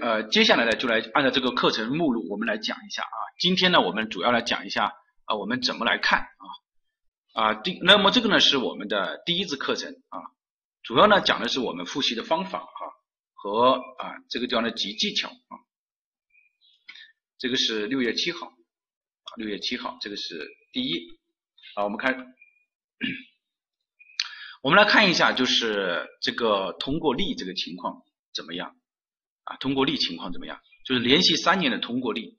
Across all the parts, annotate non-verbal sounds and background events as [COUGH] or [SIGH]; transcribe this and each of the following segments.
呃，接下来呢，就来按照这个课程目录，我们来讲一下啊。今天呢，我们主要来讲一下啊，我们怎么来看啊啊。第那么这个呢，是我们的第一次课程啊，主要呢讲的是我们复习的方法哈和啊这个地方的集技巧啊。这个是六月七号啊，六月七号，这个是第一啊。我们看，我们来看一下，就是这个通过率这个情况怎么样。啊，通过率情况怎么样？就是连续三年的通过率，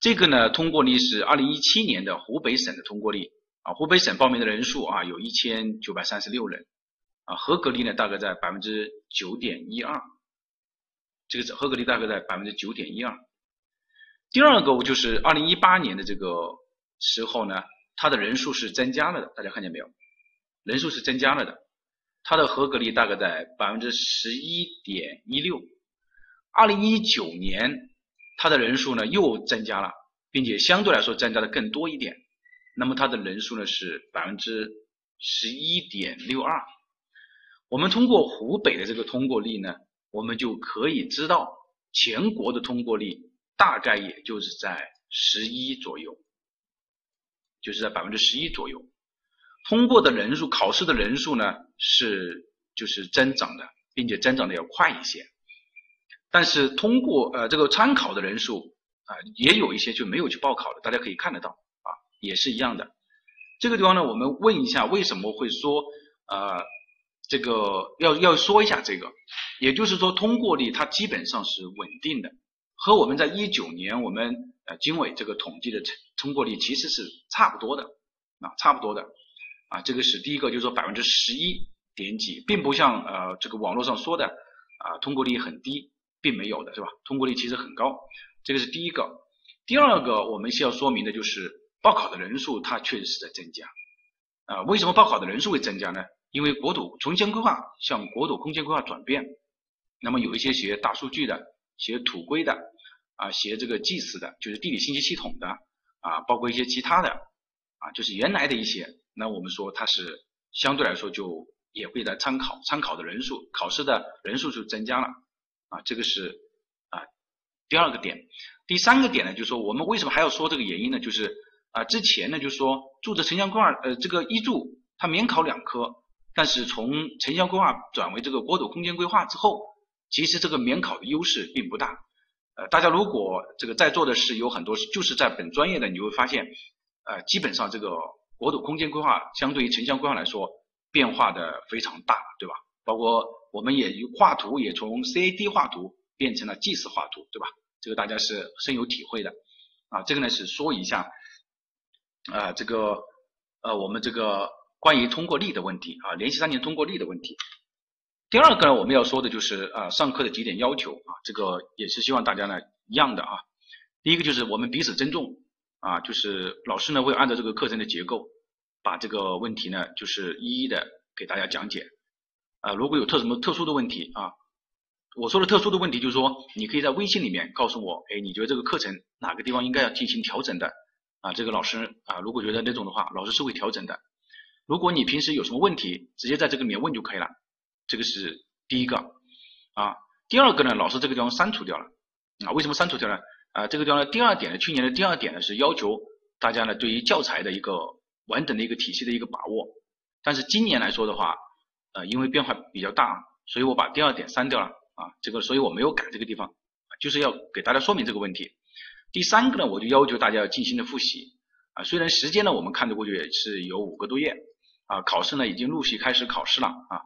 这个呢，通过率是二零一七年的湖北省的通过率啊，湖北省报名的人数啊有一千九百三十六人啊，合格率呢大概在百分之九点一二，这个合格率大概在百分之九点一二。第二个就是二零一八年的这个时候呢，它的人数是增加了的，大家看见没有？人数是增加了的，它的合格率大概在百分之十一点一六。二零一九年，它的人数呢又增加了，并且相对来说增加的更多一点。那么它的人数呢是百分之十一点六二。我们通过湖北的这个通过率呢，我们就可以知道全国的通过率大概也就是在十一左右，就是在百分之十一左右。通过的人数，考试的人数呢是就是增长的，并且增长的要快一些。但是通过呃这个参考的人数啊，也有一些就没有去报考的，大家可以看得到啊，也是一样的。这个地方呢，我们问一下为什么会说呃这个要要说一下这个，也就是说通过率它基本上是稳定的，和我们在一九年我们呃经纬这个统计的成通过率其实是差不多的啊，差不多的啊，这个是第一个，就是说百分之十一点几，并不像呃这个网络上说的啊通过率很低。并没有的是吧？通过率其实很高，这个是第一个。第二个，我们需要说明的就是报考的人数它确实是在增加啊。为什么报考的人数会增加呢？因为国土重新规划向国土空间规划转变，那么有一些学大数据的、学土规的啊、学这个计时的，就是地理信息系统的啊，包括一些其他的啊，就是原来的一些，那我们说它是相对来说就也会在参考，参考的人数、考试的人数就增加了。啊，这个是啊第二个点，第三个点呢，就是说我们为什么还要说这个原因呢？就是啊之前呢，就是说注册城乡规划呃这个一注它免考两科，但是从城乡规划转为这个国土空间规划之后，其实这个免考的优势并不大。呃，大家如果这个在座的是有很多就是在本专业的，你会发现呃基本上这个国土空间规划相对于城乡规划来说变化的非常大，对吧？包括。我们也画图也从 CAD 画图变成了计时画图，对吧？这个大家是深有体会的啊。这个呢是说一下啊，这个呃我们这个关于通过率的问题啊，连续三年通过率的问题。第二个呢，我们要说的就是啊上课的几点要求啊，这个也是希望大家呢一样的啊。第一个就是我们彼此尊重啊，就是老师呢会按照这个课程的结构，把这个问题呢就是一一的给大家讲解。啊，如果有特什么特殊的问题啊，我说的特殊的问题就是说，你可以在微信里面告诉我，哎，你觉得这个课程哪个地方应该要进行调整的啊？这个老师啊，如果觉得那种的话，老师是会调整的。如果你平时有什么问题，直接在这个里面问就可以了。这个是第一个啊。第二个呢，老师这个地方删除掉了啊。为什么删除掉呢？啊，这个地方呢第二点呢，去年的第二点呢是要求大家呢对于教材的一个完整的一个体系的一个把握，但是今年来说的话。呃，因为变化比较大，所以我把第二点删掉了啊，这个所以我没有改这个地方，就是要给大家说明这个问题。第三个呢，我就要求大家要尽心的复习啊，虽然时间呢我们看得过去也是有五个多月啊，考试呢已经陆续开始考试了啊。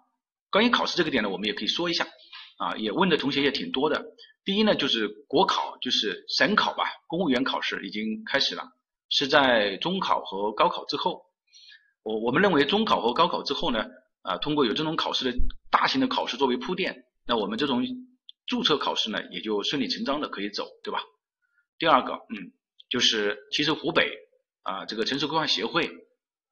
关于考试这个点呢，我们也可以说一下啊，也问的同学也挺多的。第一呢，就是国考，就是省考吧，公务员考试已经开始了，是在中考和高考之后。我我们认为中考和高考之后呢。啊，通过有这种考试的大型的考试作为铺垫，那我们这种注册考试呢，也就顺理成章的可以走，对吧？第二个，嗯，就是其实湖北啊，这个城市规划协会，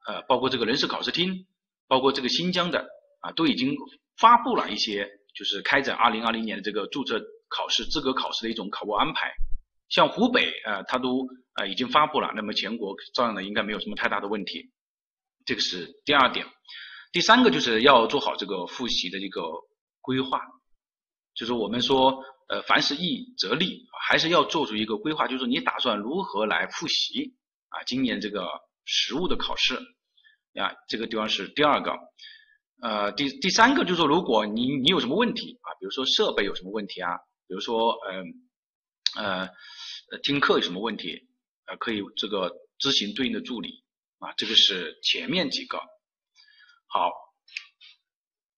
呃，包括这个人事考试厅，包括这个新疆的啊，都已经发布了一些就是开展二零二零年的这个注册考试资格考试的一种考务安排。像湖北啊，它都啊已经发布了，那么全国照样的应该没有什么太大的问题。这个是第二点。第三个就是要做好这个复习的一个规划，就是我们说呃，凡事易则立，还是要做出一个规划，就是你打算如何来复习啊？今年这个实物的考试啊，这个地方是第二个。呃，第第三个就是说，如果你你有什么问题啊，比如说设备有什么问题啊，比如说嗯呃听课有什么问题，呃，可以这个咨询对应的助理啊，这个是前面几个。好，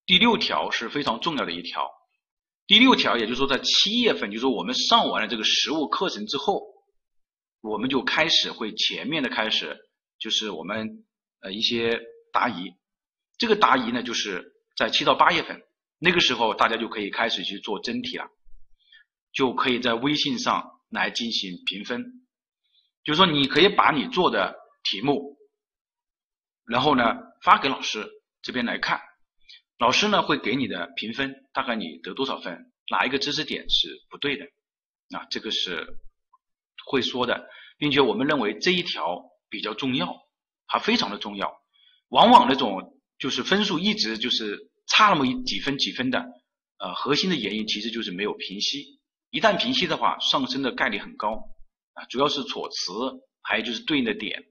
第六条是非常重要的一条。第六条，也就是说在七月份，就是我们上完了这个实物课程之后，我们就开始会全面的开始，就是我们呃一些答疑。这个答疑呢，就是在七到八月份，那个时候大家就可以开始去做真题了，就可以在微信上来进行评分。就是说，你可以把你做的题目，然后呢发给老师这边来看，老师呢会给你的评分，大概你得多少分，哪一个知识点是不对的，啊，这个是会说的，并且我们认为这一条比较重要，它非常的重要，往往那种。就是分数一直就是差那么一几分几分的，呃，核心的原因其实就是没有平息。一旦平息的话，上升的概率很高啊，主要是措辞，还有就是对应的点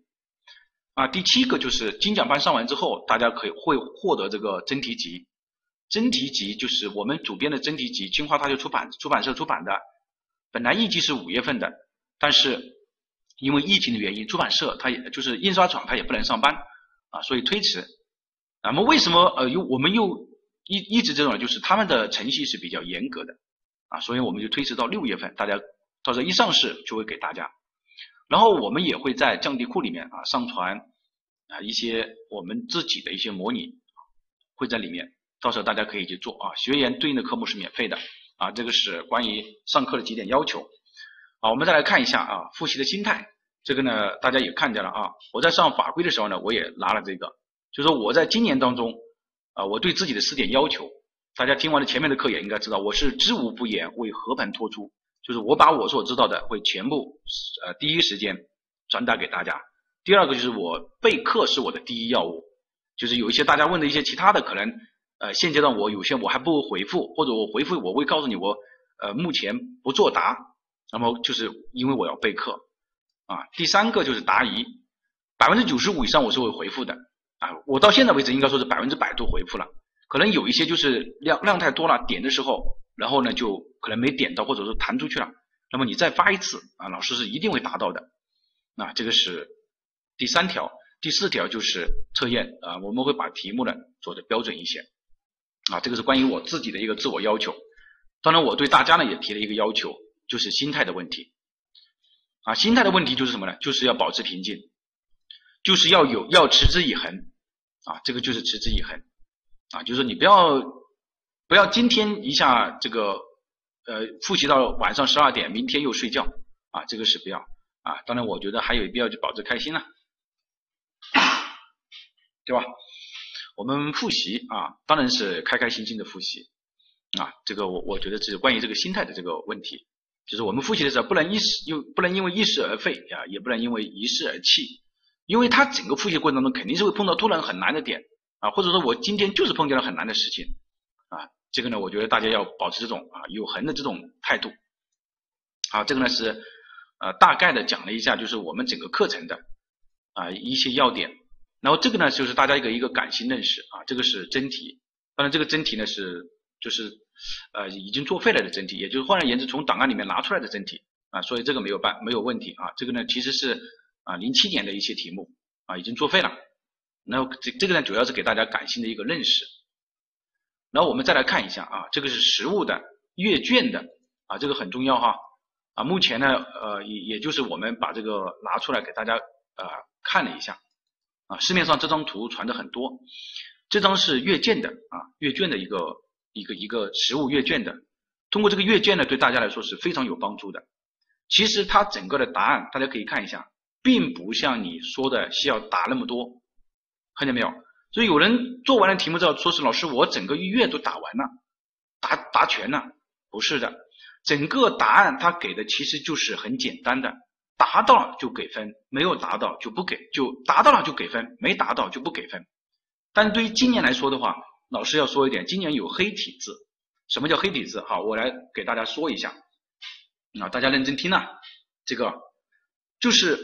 啊。第七个就是精讲班上完之后，大家可以会获得这个真题集。真题集就是我们主编的真题集，清华大学出版出版社出版的。本来预计是五月份的，但是因为疫情的原因，出版社它也就是印刷厂它也不能上班啊，所以推迟。那么为什么呃又我们又一一直这种就是他们的程序是比较严格的啊，所以我们就推迟到六月份，大家到时候一上市就会给大家。然后我们也会在降低库里面啊上传啊一些我们自己的一些模拟，会在里面，到时候大家可以去做啊。学员对应的科目是免费的啊，这个是关于上课的几点要求。好，我们再来看一下啊复习的心态，这个呢大家也看见了啊，我在上法规的时候呢我也拿了这个。就说我在今年当中啊，我对自己的四点要求，大家听完了前面的课也应该知道，我是知无不言，为和盘托出，就是我把我所知道的会全部呃第一时间传达给大家。第二个就是我备课是我的第一要务，就是有一些大家问的一些其他的可能呃现阶段我有些我还不回复，或者我回复我会告诉你我呃目前不作答，那么就是因为我要备课啊。第三个就是答疑，百分之九十五以上我是会回复的。啊，我到现在为止应该说是百分之百都回复了，可能有一些就是量量太多了，点的时候，然后呢就可能没点到，或者说弹出去了，那么你再发一次啊，老师是一定会达到的。那这个是第三条，第四条就是测验啊，我们会把题目呢做的标准一些啊，这个是关于我自己的一个自我要求。当然我对大家呢也提了一个要求，就是心态的问题啊，心态的问题就是什么呢？就是要保持平静。就是要有要持之以恒啊，这个就是持之以恒啊，就是你不要不要今天一下这个呃复习到晚上十二点，明天又睡觉啊，这个是不要啊。当然，我觉得还有必要就保持开心了，[COUGHS] 对吧？我们复习啊，当然是开开心心的复习啊。这个我我觉得是关于这个心态的这个问题，就是我们复习的时候不能一时又不能因为一时而废啊，也不能因为一事而弃。因为他整个复习过程当中肯定是会碰到突然很难的点啊，或者说我今天就是碰见了很难的事情啊，这个呢，我觉得大家要保持这种啊有恒的这种态度。好，这个呢是呃大概的讲了一下，就是我们整个课程的啊一些要点。然后这个呢就是大家一个一个感性认识啊，这个是真题，当然这个真题呢是就是呃已经作废了的真题，也就是换而言之从档案里面拿出来的真题啊，所以这个没有办没有问题啊，这个呢其实是。啊，零七年的一些题目啊，已经作废了。然后这这个呢，主要是给大家感性的一个认识。然后我们再来看一下啊，这个是实物的阅卷的啊，这个很重要哈。啊，目前呢，呃，也也就是我们把这个拿出来给大家呃看了一下啊，市面上这张图传的很多，这张是阅卷的啊，阅卷的一个一个一个实物阅卷的。通过这个阅卷呢，对大家来说是非常有帮助的。其实它整个的答案大家可以看一下。并不像你说的需要答那么多，看见没有？所以有人做完了题目之后，说是老师我整个月都答完了，答答全了，不是的，整个答案他给的其实就是很简单的，答到了就给分，没有答到就不给，就答到了就给分，没答到就不给分。但对于今年来说的话，老师要说一点，今年有黑体字，什么叫黑体字？好，我来给大家说一下啊，大家认真听啊，这个就是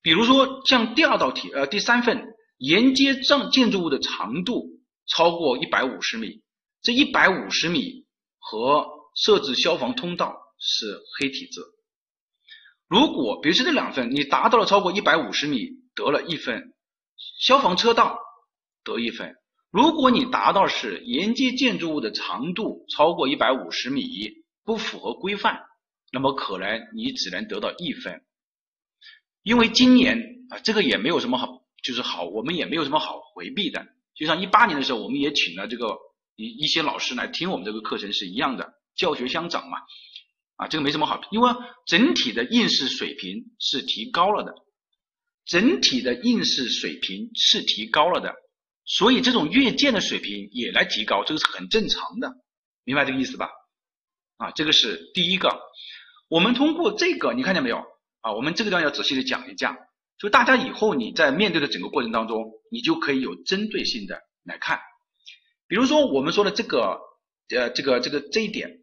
比如说像第二道题，呃，第三份沿街障建筑物的长度超过一百五十米，这一百五十米和设置消防通道是黑体字。如果比如说这两份你达到了超过一百五十米，得了一分，消防车道得一分。如果你达到是沿街建筑物的长度超过一百五十米，不符合规范，那么可能你只能得到一分。因为今年啊，这个也没有什么好，就是好，我们也没有什么好回避的。就像一八年的时候，我们也请了这个一一些老师来听我们这个课程是一样的，教学相长嘛。啊，这个没什么好，因为整体的应试水平是提高了的，整体的应试水平是提高了的。所以这种阅卷的水平也来提高，这个是很正常的，明白这个意思吧？啊，这个是第一个。我们通过这个，你看见没有？啊，我们这个地方要仔细的讲一下讲，就大家以后你在面对的整个过程当中，你就可以有针对性的来看。比如说我们说的这个，呃，这个这个这一点，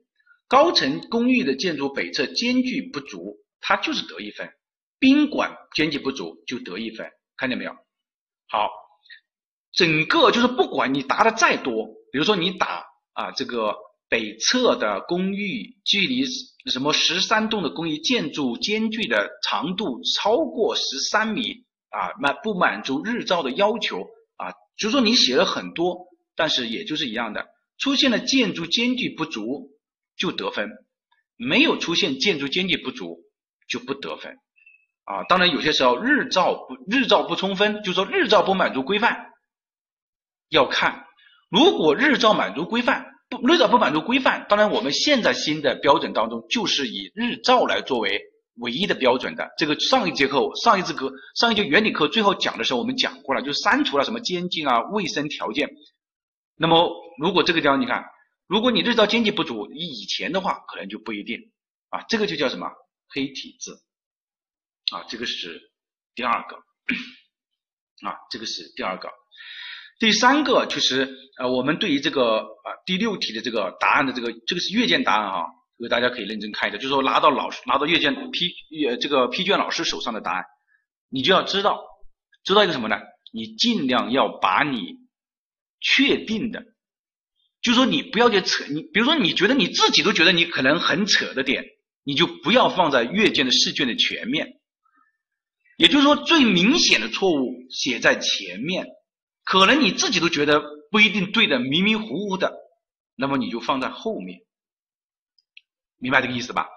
高层公寓的建筑北侧间距不足，它就是得一分；宾馆间距不足就得一分，看见没有？好。整个就是不管你答的再多，比如说你打啊这个北侧的公寓距离什么十三栋的公寓建筑间距的长度超过十三米啊满不满足日照的要求啊，就是说你写了很多，但是也就是一样的，出现了建筑间距不足就得分，没有出现建筑间距不足就不得分啊。当然有些时候日照不日照不充分，就说日照不满足规范。要看，如果日照满足规范，不日照不满足规范，当然我们现在新的标准当中就是以日照来作为唯一的标准的。这个上一节课、上一次课、上一节原理课最后讲的时候我们讲过了，就删除了什么监禁啊、卫生条件。那么如果这个地方你看，如果你日照间距不足，以前的话可能就不一定啊，这个就叫什么黑体字啊，这个是第二个啊，这个是第二个。[COUGHS] 第三个就是呃，我们对于这个啊第六题的这个答案的这个这个是阅卷答案哈，这个大家可以认真看一下，就是说拿到老师拿到阅卷批呃这个批卷老师手上的答案，你就要知道知道一个什么呢？你尽量要把你确定的，就说你不要去扯你，比如说你觉得你自己都觉得你可能很扯的点，你就不要放在阅卷的试卷的前面，也就是说最明显的错误写在前面。可能你自己都觉得不一定对的，迷迷糊糊的，那么你就放在后面，明白这个意思吧？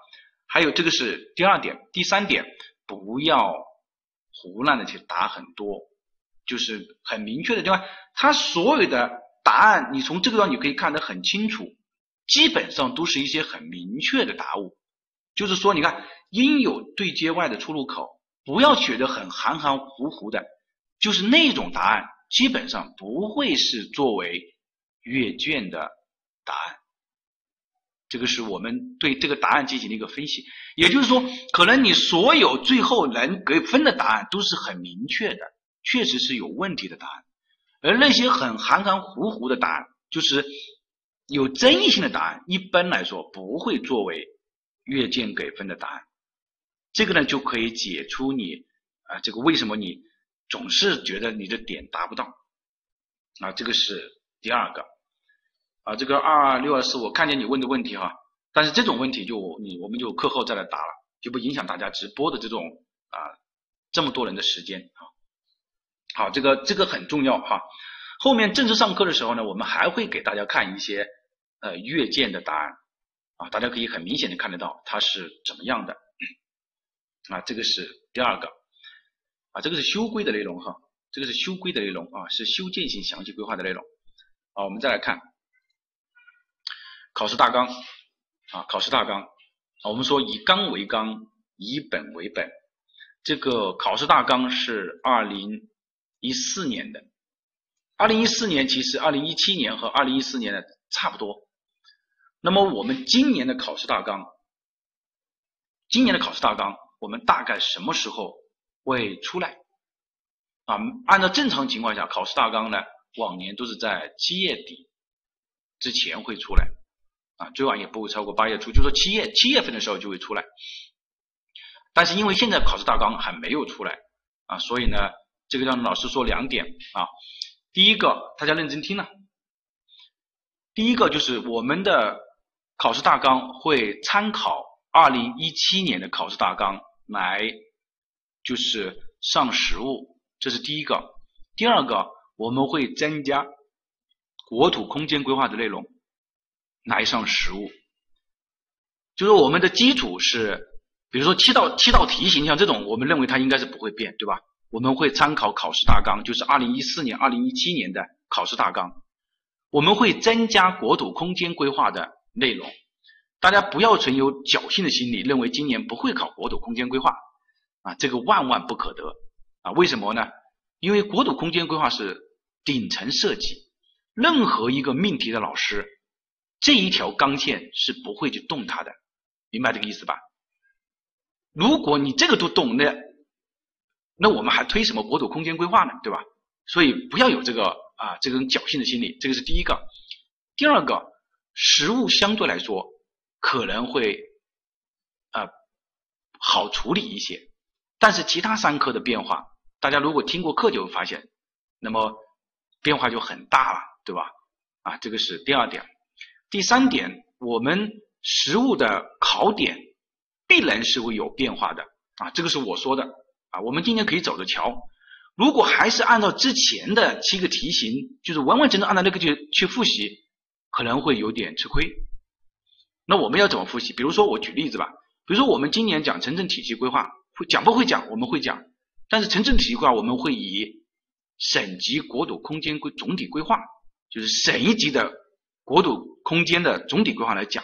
还有这个是第二点，第三点，不要胡乱的去答很多，就是很明确的，对吧？他所有的答案，你从这个地方你可以看得很清楚，基本上都是一些很明确的答物，就是说，你看应有对接外的出入口，不要写的很含含糊糊的，就是那种答案。基本上不会是作为阅卷的答案，这个是我们对这个答案进行了一个分析。也就是说，可能你所有最后能给分的答案都是很明确的，确实是有问题的答案，而那些很含含糊糊的答案，就是有争议性的答案，一般来说不会作为阅卷给分的答案。这个呢，就可以解出你啊，这个为什么你。总是觉得你的点达不到啊，这个是第二个啊，这个二二六二四，我看见你问的问题哈，但是这种问题就你我们就课后再来答了，就不影响大家直播的这种啊这么多人的时间啊。好，这个这个很重要哈。后面正式上课的时候呢，我们还会给大家看一些呃阅卷的答案啊，大家可以很明显的看得到它是怎么样的啊，这个是第二个。啊，这个是修规的内容哈，这个是修规的内容啊，是修建性详细规划的内容。啊，我们再来看考试大纲啊，考试大纲啊，我们说以纲为纲，以本为本。这个考试大纲是二零一四年的，二零一四年其实二零一七年和二零一四年的差不多。那么我们今年的考试大纲，今年的考试大纲，我们大概什么时候？会出来啊，按照正常情况下，考试大纲呢，往年都是在七月底之前会出来啊，最晚也不会超过八月初，就说七月七月份的时候就会出来。但是因为现在考试大纲还没有出来啊，所以呢，这个让老师说两点啊。第一个，大家认真听了。第一个就是我们的考试大纲会参考二零一七年的考试大纲来，就是上实物，这是第一个。第二个，我们会增加国土空间规划的内容来上实物，就是我们的基础是，比如说七道七道题型，像这种，我们认为它应该是不会变，对吧？我们会参考考试大纲，就是二零一四年、二零一七年的考试大纲。我们会增加国土空间规划的内容，大家不要存有侥幸的心理，认为今年不会考国土空间规划啊，这个万万不可得啊！为什么呢？因为国土空间规划是顶层设计，任何一个命题的老师，这一条钢线是不会去动它的，明白这个意思吧？如果你这个都动，那那我们还推什么国土空间规划呢？对吧？所以不要有这个。啊，这种侥幸的心理，这个是第一个。第二个，实物相对来说可能会啊好处理一些，但是其他三科的变化，大家如果听过课就会发现，那么变化就很大了，对吧？啊，这个是第二点。第三点，我们实物的考点必然是会有变化的啊，这个是我说的啊，我们今天可以走着瞧。如果还是按照之前的七个题型，就是完完整整按照那个去去复习，可能会有点吃亏。那我们要怎么复习？比如说我举例子吧，比如说我们今年讲城镇体系规划，会讲不会讲？我们会讲，但是城镇体系规划我们会以省级国土空间规总体规划，就是省一级的国土空间的总体规划来讲。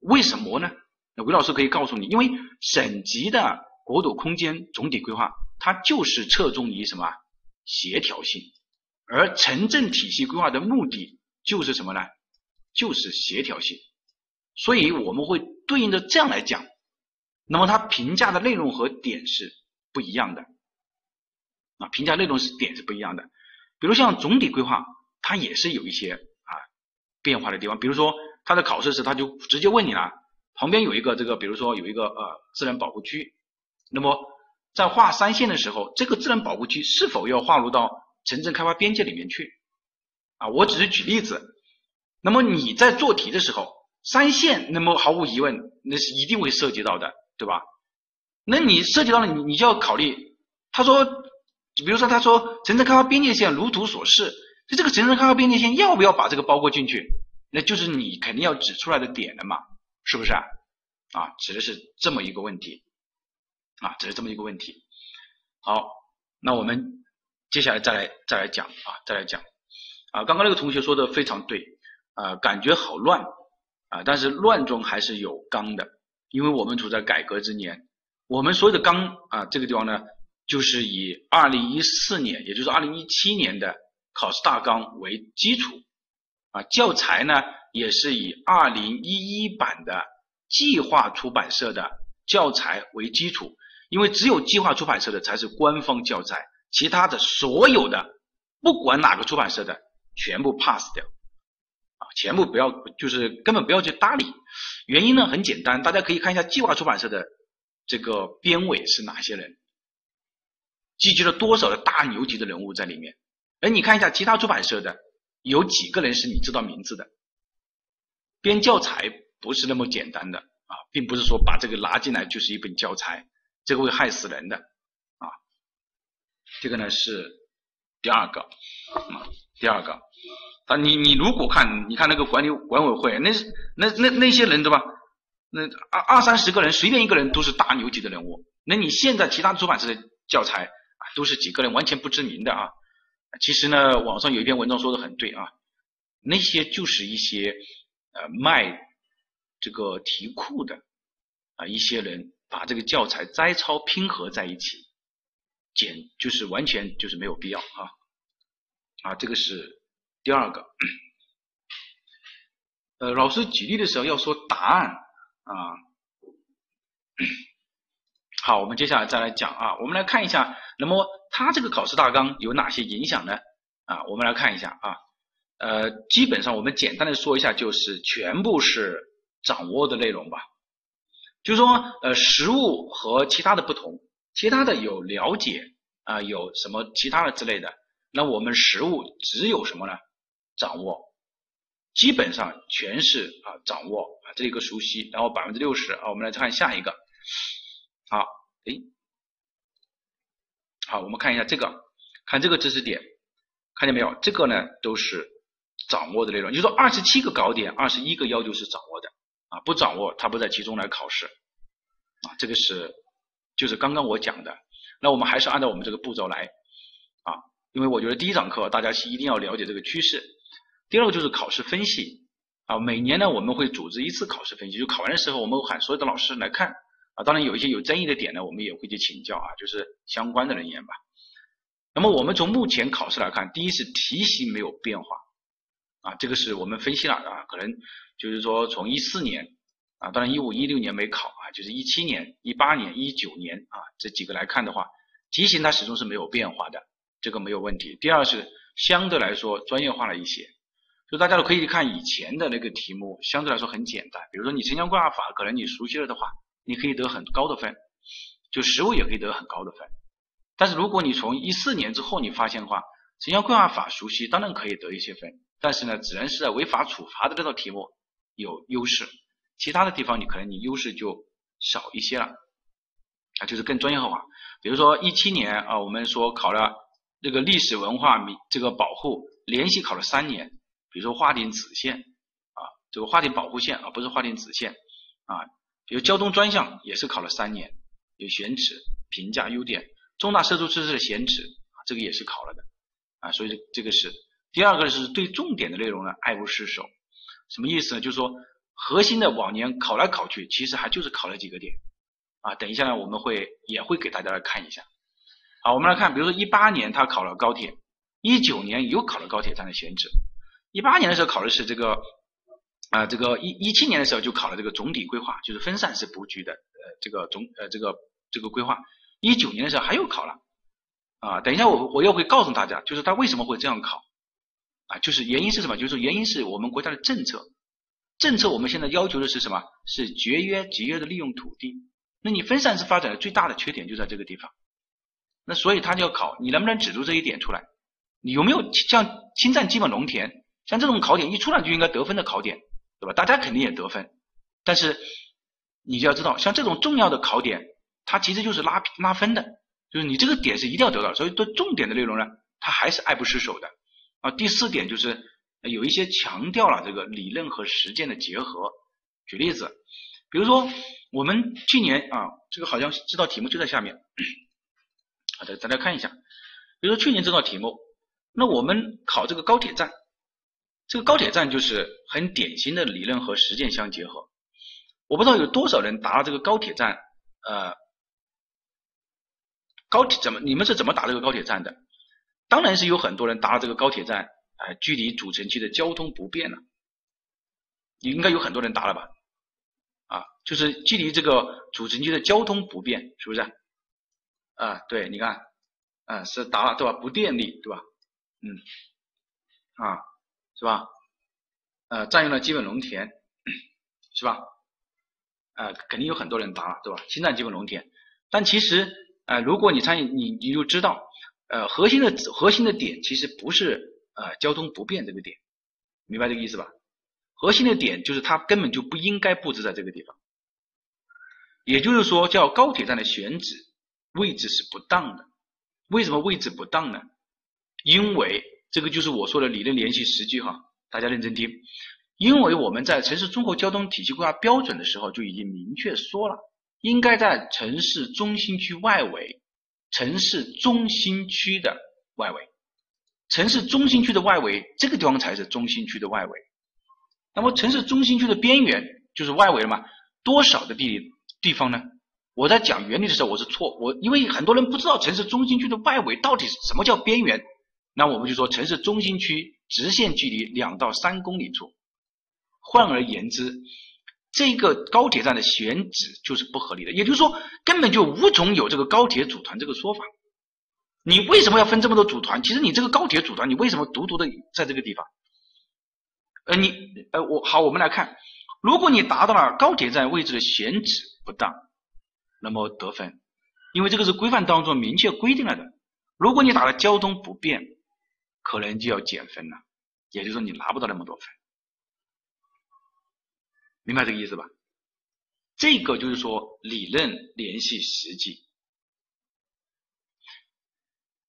为什么呢？那韦老师可以告诉你，因为省级的国土空间总体规划。它就是侧重于什么协调性，而城镇体系规划的目的就是什么呢？就是协调性，所以我们会对应着这样来讲。那么它评价的内容和点是不一样的啊，评价内容是点是不一样的。比如像总体规划，它也是有一些啊变化的地方。比如说它的考试时，它就直接问你了，旁边有一个这个，比如说有一个呃自然保护区，那么。在划三线的时候，这个自然保护区是否要划入到城镇开发边界里面去？啊，我只是举例子。那么你在做题的时候，三线，那么毫无疑问，那是一定会涉及到的，对吧？那你涉及到了，你你就要考虑，他说，比如说他说城镇开发边界线如图所示，就这个城镇开发边界线要不要把这个包括进去？那就是你肯定要指出来的点了嘛，是不是啊？啊，指的是这么一个问题。啊，这是这么一个问题。好，那我们接下来再来再来讲啊，再来讲啊。刚刚那个同学说的非常对啊，感觉好乱啊，但是乱中还是有纲的，因为我们处在改革之年。我们所有的纲啊，这个地方呢，就是以二零一四年，也就是二零一七年的考试大纲为基础啊，教材呢也是以二零一一版的计划出版社的教材为基础。因为只有计划出版社的才是官方教材，其他的所有的不管哪个出版社的全部 pass 掉，啊，全部不要，就是根本不要去搭理。原因呢很简单，大家可以看一下计划出版社的这个编委是哪些人，聚集了多少的大牛级的人物在里面。而你看一下其他出版社的，有几个人是你知道名字的？编教材不是那么简单的啊，并不是说把这个拿进来就是一本教材。这个会害死人的啊！这个呢是第二个啊，第二个啊，你你如果看，你看那个管理管委会，那那那那些人对吧？那二二三十个人，随便一个人都是大牛级的人物。那你现在其他出版社的教材啊，都是几个人完全不知名的啊。其实呢，网上有一篇文章说的很对啊，那些就是一些呃卖这个题库的啊一些人。把这个教材摘抄拼合在一起，简就是完全就是没有必要啊啊，这个是第二个。呃，老师举例的时候要说答案啊。[COUGHS] 好，我们接下来再来讲啊，我们来看一下，那么它这个考试大纲有哪些影响呢？啊，我们来看一下啊，呃，基本上我们简单的说一下，就是全部是掌握的内容吧。就是说，呃，实物和其他的不同，其他的有了解啊，有什么其他的之类的。那我们实物只有什么呢？掌握，基本上全是啊掌握啊这一个熟悉，然后百分之六十啊，我们来看下一个。好，哎，好，我们看一下这个，看这个知识点，看见没有？这个呢都是掌握的内容。就是说二十七个考点，二十一个要求是掌握的啊，不掌握它不在其中来考试啊。这个是就是刚刚我讲的。那我们还是按照我们这个步骤来啊，因为我觉得第一堂课大家是一定要了解这个趋势。第二个就是考试分析啊，每年呢我们会组织一次考试分析，就考完的时候我们会喊所有的老师来看。啊，当然有一些有争议的点呢，我们也会去请教啊，就是相关的人员吧。那么我们从目前考试来看，第一是题型没有变化啊，这个是我们分析了啊，可能就是说从一四年啊，当然一五一六年没考啊，就是一七年、一八年、一九年啊这几个来看的话，题型它始终是没有变化的，这个没有问题。第二是相对来说专业化了一些，就大家都可以看以前的那个题目，相对来说很简单，比如说你城乡规划法，可能你熟悉了的话。你可以得很高的分，就实物也可以得很高的分。但是如果你从一四年之后你发现的话，城乡规划法熟悉当然可以得一些分，但是呢，只能是在违法处罚的这道题目有优势，其他的地方你可能你优势就少一些了啊，就是更专业化。比如说一七年啊，我们说考了这个历史文化名这个保护，连续考了三年，比如说划定子线啊，这个划定保护线啊不是划定子线啊。比如交通专项也是考了三年，有选址、评价优点、重大设施设施的选址啊，这个也是考了的啊，所以这这个是第二个是对重点的内容呢爱不释手，什么意思呢？就是说核心的往年考来考去，其实还就是考了几个点啊。等一下呢，我们会也会给大家来看一下。好，我们来看，比如说一八年他考了高铁，一九年又考了高铁站的选址，一八年的时候考的是这个。啊，这个一一七年的时候就考了这个总体规划，就是分散式布局的，呃，这个总呃这个这个规划。一九年的时候还有考了，啊，等一下我我又会告诉大家，就是他为什么会这样考，啊，就是原因是什么？就是原因是我们国家的政策，政策我们现在要求的是什么？是节约节约的利用土地。那你分散式发展的最大的缺点就在这个地方，那所以他就要考，你能不能指出这一点出来？你有没有像侵占基本农田，像这种考点一出来就应该得分的考点？对吧？大家肯定也得分，但是你就要知道，像这种重要的考点，它其实就是拉拉分的，就是你这个点是一定要得到，所以对重点的内容呢，它还是爱不释手的啊。第四点就是有一些强调了这个理论和实践的结合。举例子，比如说我们去年啊，这个好像这道题目就在下面，好的，大家看一下，比如说去年这道题目，那我们考这个高铁站。这个高铁站就是很典型的理论和实践相结合。我不知道有多少人答了这个高铁站，呃，高铁怎么？你们是怎么答这个高铁站的？当然是有很多人答了这个高铁站，呃，距离主城区的交通不便了。应该有很多人答了吧？啊，就是距离这个主城区的交通不便，是不是？啊，对，你看，啊，是答了对吧？不便利对吧？嗯，啊。是吧？呃，占用了基本农田，是吧？呃，肯定有很多人答了，对吧？侵占基本农田，但其实，呃，如果你参与，你你就知道，呃，核心的核心的点其实不是呃交通不便这个点，明白这个意思吧？核心的点就是它根本就不应该布置在这个地方，也就是说，叫高铁站的选址位置是不当的。为什么位置不当呢？因为。这个就是我说的理论联系实际哈，大家认真听，因为我们在城市综合交通体系规划标准的时候就已经明确说了，应该在城市中心区外围，城市中心区的外围，城市中心区的外围这个地方才是中心区的外围，那么城市中心区的边缘就是外围了嘛？多少的地地方呢？我在讲原理的时候我是错，我因为很多人不知道城市中心区的外围到底什么叫边缘。那我们就说城市中心区直线距离两到三公里处。换而言之，这个高铁站的选址就是不合理的，也就是说根本就无从有这个高铁组团这个说法。你为什么要分这么多组团？其实你这个高铁组团，你为什么独独的在这个地方？呃，你呃我好，我们来看如果你达到了高铁站位置的选址不当，那么得分，因为这个是规范当中明确规定了的。如果你打了交通不便，可能就要减分了，也就是说你拿不到那么多分，明白这个意思吧？这个就是说理论联系实际。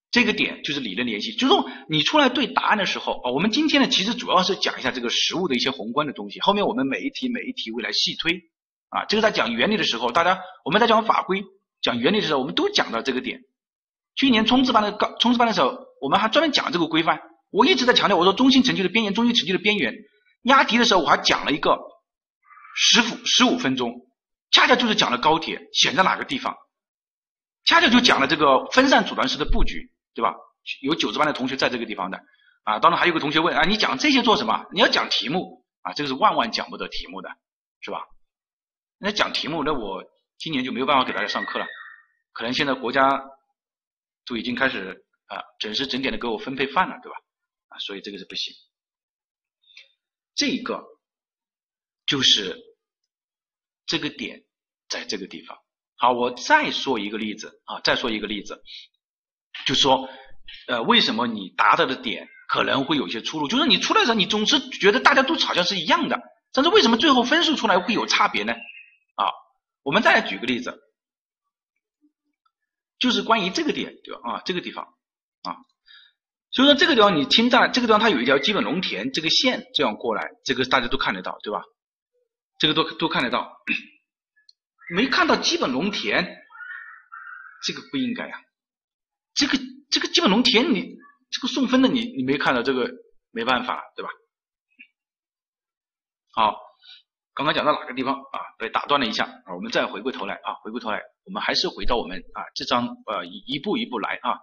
这个点就是理论联系，就是说你出来对答案的时候啊，我们今天呢其实主要是讲一下这个实物的一些宏观的东西，后面我们每一题每一题会来细推啊。这个在讲原理的时候，大家我们在讲法规、讲原理的时候，我们都讲到这个点。去年冲刺班的高冲刺班的时候，我们还专门讲这个规范。我一直在强调，我说中心成就的边缘，中心成就的边缘。押题的时候我还讲了一个十五十五分钟，恰恰就是讲了高铁选在哪个地方，恰恰就讲了这个分散组团式的布局。对吧？有九十班的同学在这个地方的啊，当然还有个同学问啊，你讲这些做什么？你要讲题目啊，这个是万万讲不得题目的，是吧？那讲题目，那我今年就没有办法给大家上课了，可能现在国家都已经开始啊准时整点的给我分配饭了，对吧？啊，所以这个是不行。这个就是这个点在这个地方。好，我再说一个例子啊，再说一个例子。就说，呃，为什么你达到的点可能会有些出入？就是你出来的时候，你总是觉得大家都好像是一样的，但是为什么最后分数出来会有差别呢？啊，我们再来举个例子，就是关于这个点，对吧？啊，这个地方啊，所以说这个地方你听在这个地方它有一条基本农田这个线这样过来，这个大家都看得到，对吧？这个都都看得到，没看到基本农田，这个不应该呀。这个这个基本农田，你这个送分的你你没看到这个没办法，对吧？好，刚刚讲到哪个地方啊？被打断了一下啊，我们再回过头来啊，回过头来，我们还是回到我们啊这张呃一一步一步来啊。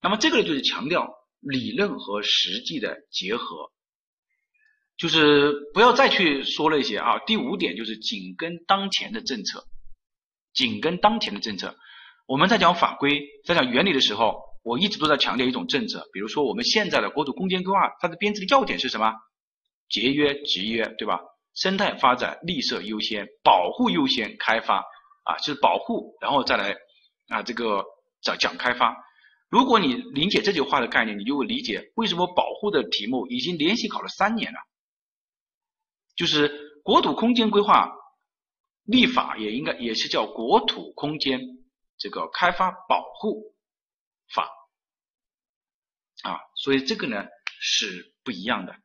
那么这个呢就是强调理论和实际的结合，就是不要再去说那些啊。第五点就是紧跟当前的政策，紧跟当前的政策。我们在讲法规、在讲原理的时候，我一直都在强调一种政策，比如说我们现在的国土空间规划，它的编制的要点是什么？节约、集约，对吧？生态发展、绿色优先、保护优先、开发啊，就是保护，然后再来啊这个讲讲开发。如果你理解这句话的概念，你就会理解为什么保护的题目已经连续考了三年了。就是国土空间规划立法也应该也是叫国土空间。这个开发保护法啊，所以这个呢是不一样的。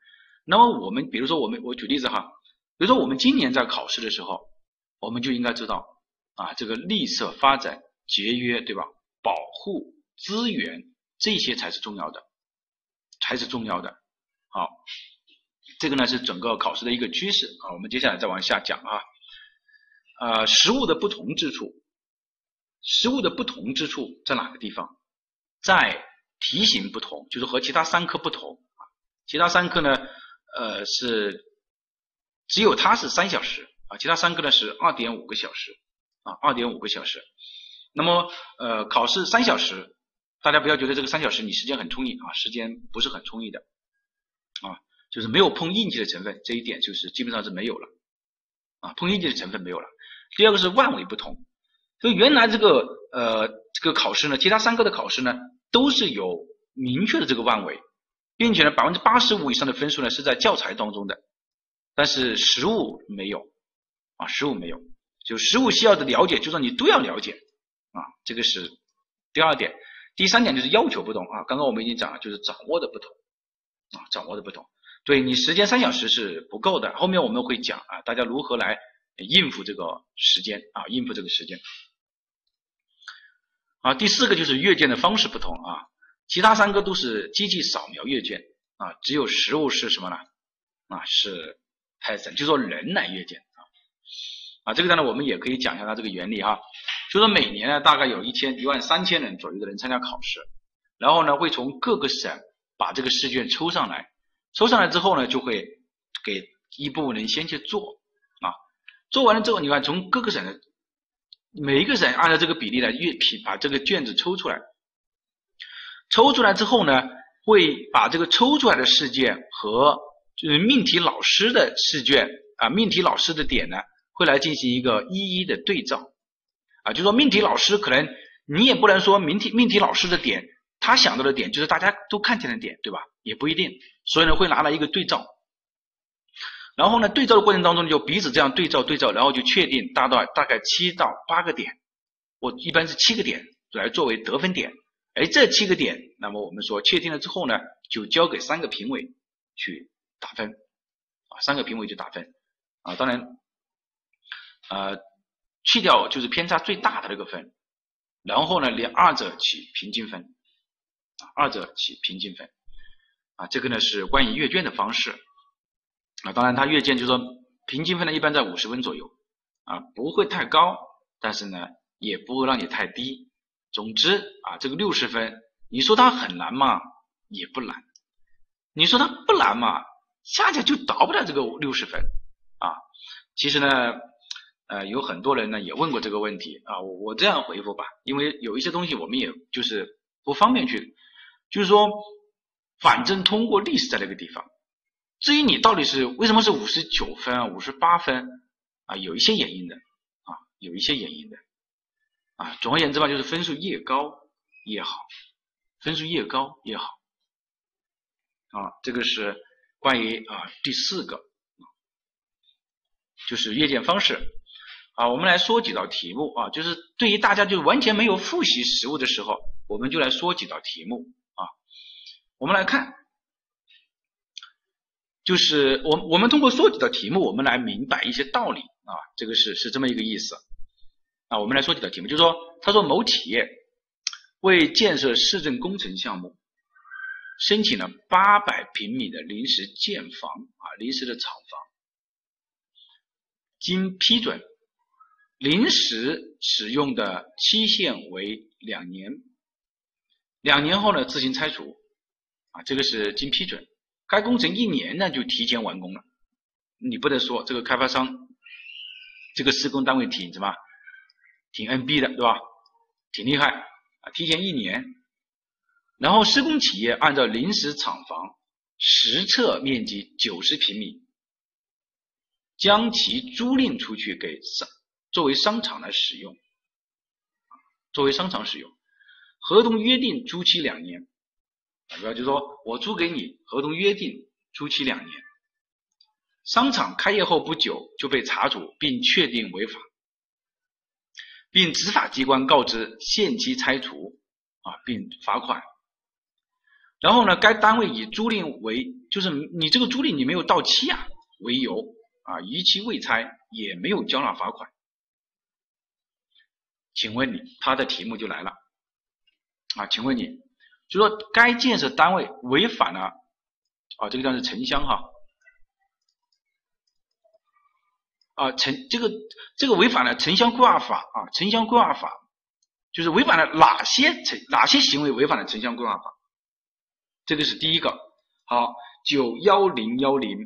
那么我们比如说我们我举例子哈，比如说我们今年在考试的时候，我们就应该知道啊，这个绿色发展、节约对吧？保护资源这些才是重要的，才是重要的。好，这个呢是整个考试的一个趋势啊。我们接下来再往下讲啊，呃，实物的不同之处。实物的不同之处在哪个地方？在题型不同，就是和其他三科不同啊。其他三科呢，呃是只有它是三小时啊，其他三科呢是二点五个小时啊，二点五个小时。那么呃考试三小时，大家不要觉得这个三小时你时间很充裕啊，时间不是很充裕的啊，就是没有碰应急的成分，这一点就是基本上是没有了啊，碰应急的成分没有了。第二个是万维不同。所以原来这个呃这个考试呢，其他三科的考试呢都是有明确的这个万维，并且呢百分之八十五以上的分数呢是在教材当中的，但是实物没有啊，实物没有，就实物需要的了解，就算你都要了解啊，这个是第二点，第三点就是要求不同啊，刚刚我们已经讲了，就是掌握的不同啊，掌握的不同，对你时间三小时是不够的，后面我们会讲啊，大家如何来应付这个时间啊，应付这个时间。啊，第四个就是阅卷的方式不同啊，其他三个都是机器扫描阅卷啊，只有实物是什么呢？啊，是 person，就说人来阅卷啊。啊，这个当然，我们也可以讲一下它这个原理哈，就说每年呢大概有一千一万三千人左右的人参加考试，然后呢会从各个省把这个试卷抽上来，抽上来之后呢就会给一部分人先去做啊，做完了之后，你看从各个省的。每一个省按照这个比例来阅批，把这个卷子抽出来，抽出来之后呢，会把这个抽出来的试卷和就是命题老师的试卷啊命题老师的点呢，会来进行一个一一的对照啊，就说命题老师可能你也不能说命题命题老师的点，他想到的点就是大家都看见的点，对吧？也不一定，所以呢会拿来一个对照，然后呢对照的过程当中就彼此这样对照对照，然后就确定大概大概七到八个点，我一般是七个点来作为得分点。哎，这七个点，那么我们说确定了之后呢，就交给三个评委去打分，啊，三个评委去打分，啊，当然，呃，去掉就是偏差最大的那个分，然后呢，连二者起平均分，二者起平均分，啊，这个呢是关于阅卷的方式，啊，当然它阅卷就是说平均分呢一般在五十分左右，啊，不会太高，但是呢也不会让你太低。总之啊，这个六十分，你说它很难吗？也不难。你说它不难嘛？恰恰就达不了这个六十分啊。其实呢，呃，有很多人呢也问过这个问题啊。我我这样回复吧，因为有一些东西我们也就是不方便去，就是说，反正通过历史在那个地方。至于你到底是为什么是五十九分啊，五十八分啊，有一些原因的啊，有一些原因的。啊，总而言之吧，就是分数越高越好，分数越高越好。啊，这个是关于啊第四个，就是阅卷方式。啊，我们来说几道题目啊，就是对于大家就完全没有复习实物的时候，我们就来说几道题目啊。我们来看，就是我我们通过说几道题目，我们来明白一些道理啊，这个是是这么一个意思。啊，我们来说几道题目，就是说，他说某企业为建设市政工程项目，申请了八百平米的临时建房啊，临时的厂房，经批准，临时使用的期限为两年，两年后呢自行拆除，啊，这个是经批准，该工程一年呢就提前完工了，你不能说这个开发商，这个施工单位挺什么？挺 NB 的，对吧？挺厉害啊！提前一年，然后施工企业按照临时厂房实测面积九十平米，将其租赁出去给上作为商场来使用，作为商场使用。合同约定租期两年，主要就是说我租给你，合同约定租期两年。商场开业后不久就被查处并确定违法。并执法机关告知限期拆除啊，并罚款。然后呢，该单位以租赁为就是你这个租赁你没有到期啊为由啊，逾期未拆也没有交纳罚款。请问你，他的题目就来了啊？请问你，就说该建设单位违反了啊，这个叫是城乡哈。啊，城这个这个违反了城乡规划法啊，城乡规划法就是违反了哪些城哪些行为违反了城乡规划法？这个是第一个。好，九幺零幺零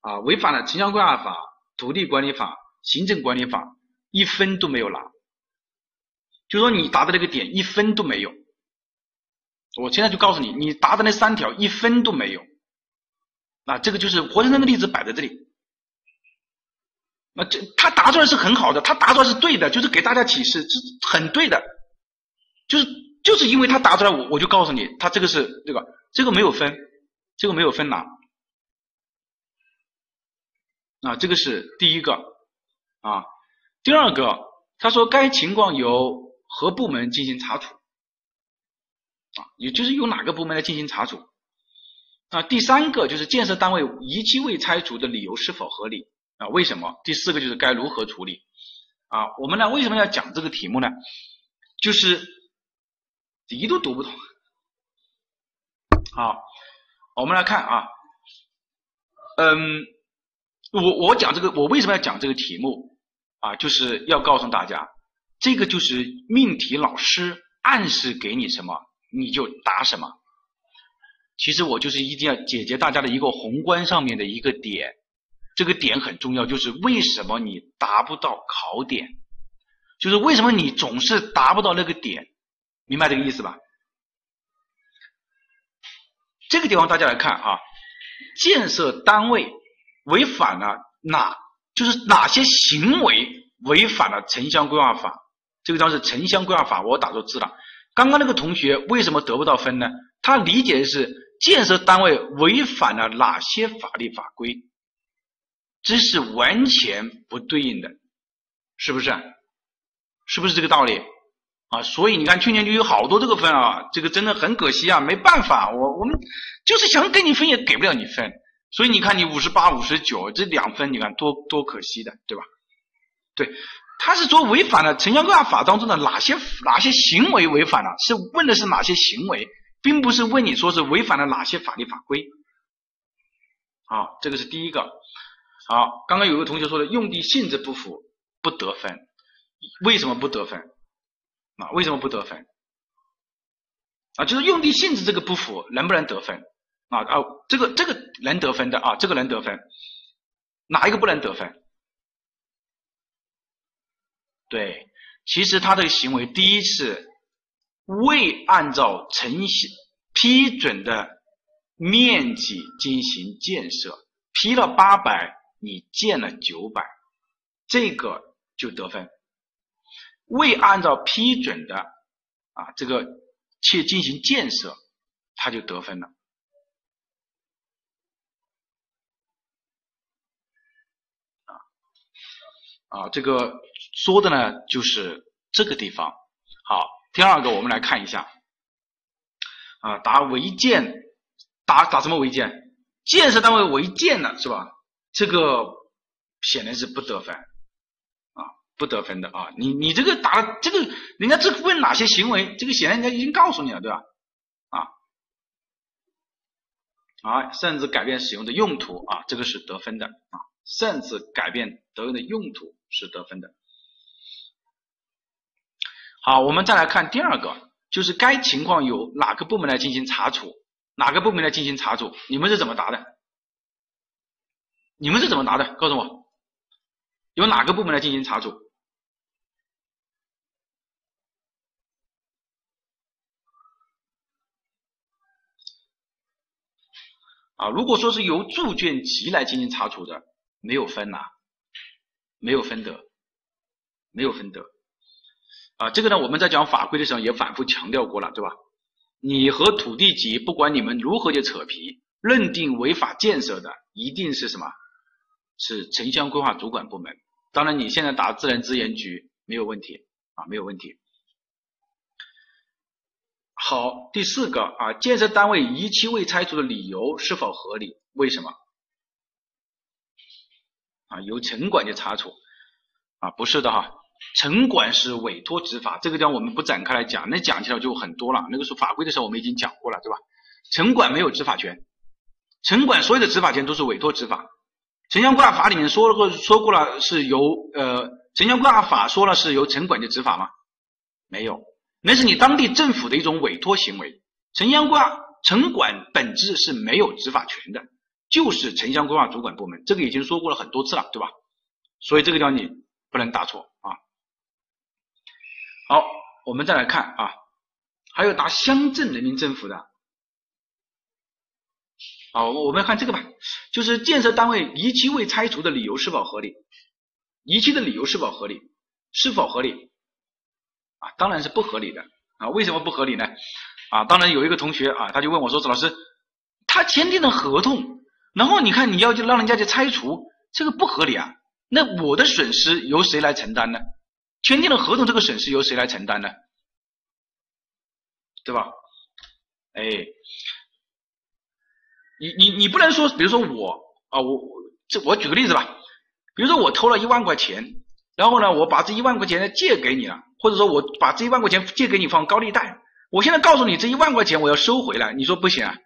啊，违反了城乡规划法、土地管理法、行政管理法，一分都没有拿。就说你答的那个点一分都没有，我现在就告诉你，你答的那三条一分都没有。那这个就是活生生的例子摆在这里。那这他答出来是很好的，他答出来是对的，就是给大家启示，是很对的，就是就是因为他答出来，我我就告诉你，他这个是这个这个没有分，这个没有分拿，啊，这个是第一个。啊，第二个他说该情况由和部门进行查处，啊，也就是由哪个部门来进行查处，啊，第三个就是建设单位逾期未拆除的理由是否合理。啊，为什么？第四个就是该如何处理啊？我们呢为什么要讲这个题目呢？就是题都读不懂。好，我们来看啊，嗯，我我讲这个，我为什么要讲这个题目啊？就是要告诉大家，这个就是命题老师暗示给你什么，你就答什么。其实我就是一定要解决大家的一个宏观上面的一个点。这个点很重要，就是为什么你达不到考点，就是为什么你总是达不到那个点，明白这个意思吧？这个地方大家来看啊，建设单位违反了哪就是哪些行为违反了城乡规划法？这个章是城乡规划法，我打错字了。刚刚那个同学为什么得不到分呢？他理解的是建设单位违反了哪些法律法规？这是完全不对应的，是不是？是不是这个道理？啊，所以你看去年就有好多这个分啊，这个真的很可惜啊，没办法，我我们就是想给你分也给不了你分，所以你看你五十八、五十九这两分，你看多多可惜的，对吧？对，他是说违反了城乡规划法当中的哪些哪些行为违反了，是问的是哪些行为，并不是问你说是违反了哪些法律法规。好，这个是第一个。好，刚刚有个同学说的用地性质不符不得分，为什么不得分？啊，为什么不得分？啊，就是用地性质这个不符，能不能得分？啊啊，这个这个能得分的啊，这个能得分，哪一个不能得分？对，其实他这个行为，第一是未按照城县批准的面积进行建设，批了八百，你建了九百，这个就得分。未按照批准的啊，这个去进行建设，他就得分了。啊啊，这个说的呢就是这个地方。好，第二个我们来看一下啊，答违建，答答什么违建？建设单位违建了是吧？这个显然是不得分。啊不得分的啊！你你这个答了这个，人家这问哪些行为？这个显然人家已经告诉你了，对吧？啊，啊，甚至改变使用的用途啊，这个是得分的啊，甚至改变得用的用途是得分的。好，我们再来看第二个，就是该情况由哪个部门来进行查处？哪个部门来进行查处？你们是怎么答的？你们是怎么答的？告诉我，由哪个部门来进行查处？啊，如果说是由住建局来进行查处的，没有分呐，没有分得，没有分得。啊，这个呢，我们在讲法规的时候也反复强调过了，对吧？你和土地局不管你们如何去扯皮，认定违法建设的一定是什么？是城乡规划主管部门。当然，你现在打自然资源局没有问题啊，没有问题。好，第四个啊，建设单位逾期未拆除的理由是否合理？为什么？啊，由城管去查处啊？不是的哈，城管是委托执法，这个地方我们不展开来讲，那讲起来就很多了。那个是法规的时候我们已经讲过了，对吧？城管没有执法权，城管所有的执法权都是委托执法。城乡规划法里面说过说过了，是由呃城乡规划法说了是由城管去执法吗？没有。那是你当地政府的一种委托行为，城乡规划城管本质是没有执法权的，就是城乡规划主管部门，这个已经说过了很多次了，对吧？所以这个地方你不能答错啊。好，我们再来看啊，还有答乡镇人民政府的，好，我们看这个吧，就是建设单位逾期未拆除的理由是否合理？逾期的理由是否合理？是否合理？啊，当然是不合理的啊！为什么不合理呢？啊，当然有一个同学啊，他就问我说：“老师，他签订了合同，然后你看你要就让人家去拆除，这个不合理啊？那我的损失由谁来承担呢？签订了合同，这个损失由谁来承担呢？对吧？哎，你你你不能说，比如说我啊，我这我举个例子吧，比如说我偷了一万块钱，然后呢，我把这一万块钱借给你了。或者说我把这一万块钱借给你放高利贷，我现在告诉你这一万块钱我要收回来，你说不行啊？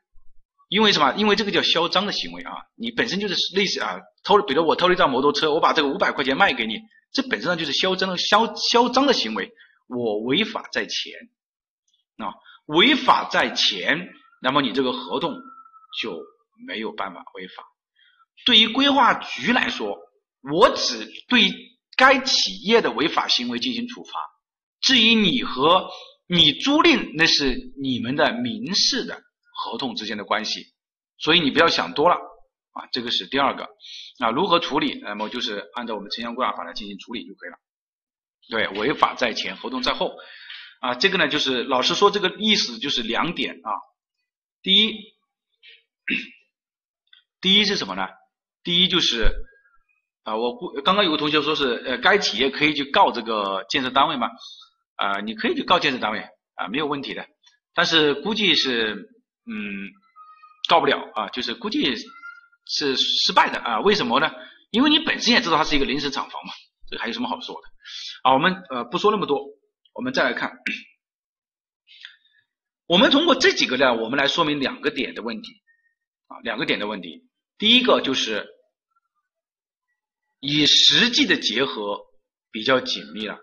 因为什么？因为这个叫嚣张的行为啊！你本身就是类似啊偷，比如我偷了一辆摩托车，我把这个五百块钱卖给你，这本身上就是嚣张的嚣嚣张的行为，我违法在前啊，违法在前，那么你这个合同就没有办法违法。对于规划局来说，我只对该企业的违法行为进行处罚。至于你和你租赁，那是你们的民事的合同之间的关系，所以你不要想多了啊，这个是第二个。啊，如何处理？那么就是按照我们城乡规划法来进行处理就可以了。对，违法在前，合同在后。啊，这个呢就是老师说这个意思就是两点啊。第一，第一是什么呢？第一就是啊，我估刚刚有个同学说是呃，该企业可以去告这个建设单位吗？啊，你可以去告建设单位啊，没有问题的。但是估计是嗯，告不了啊，就是估计。是失败的啊？为什么呢？因为你本身也知道它是一个临时厂房嘛，这还有什么好说的？啊，我们呃不说那么多，我们再来看，我们通过这几个呢，我们来说明两个点的问题啊，两个点的问题。第一个就是与实际的结合比较紧密了，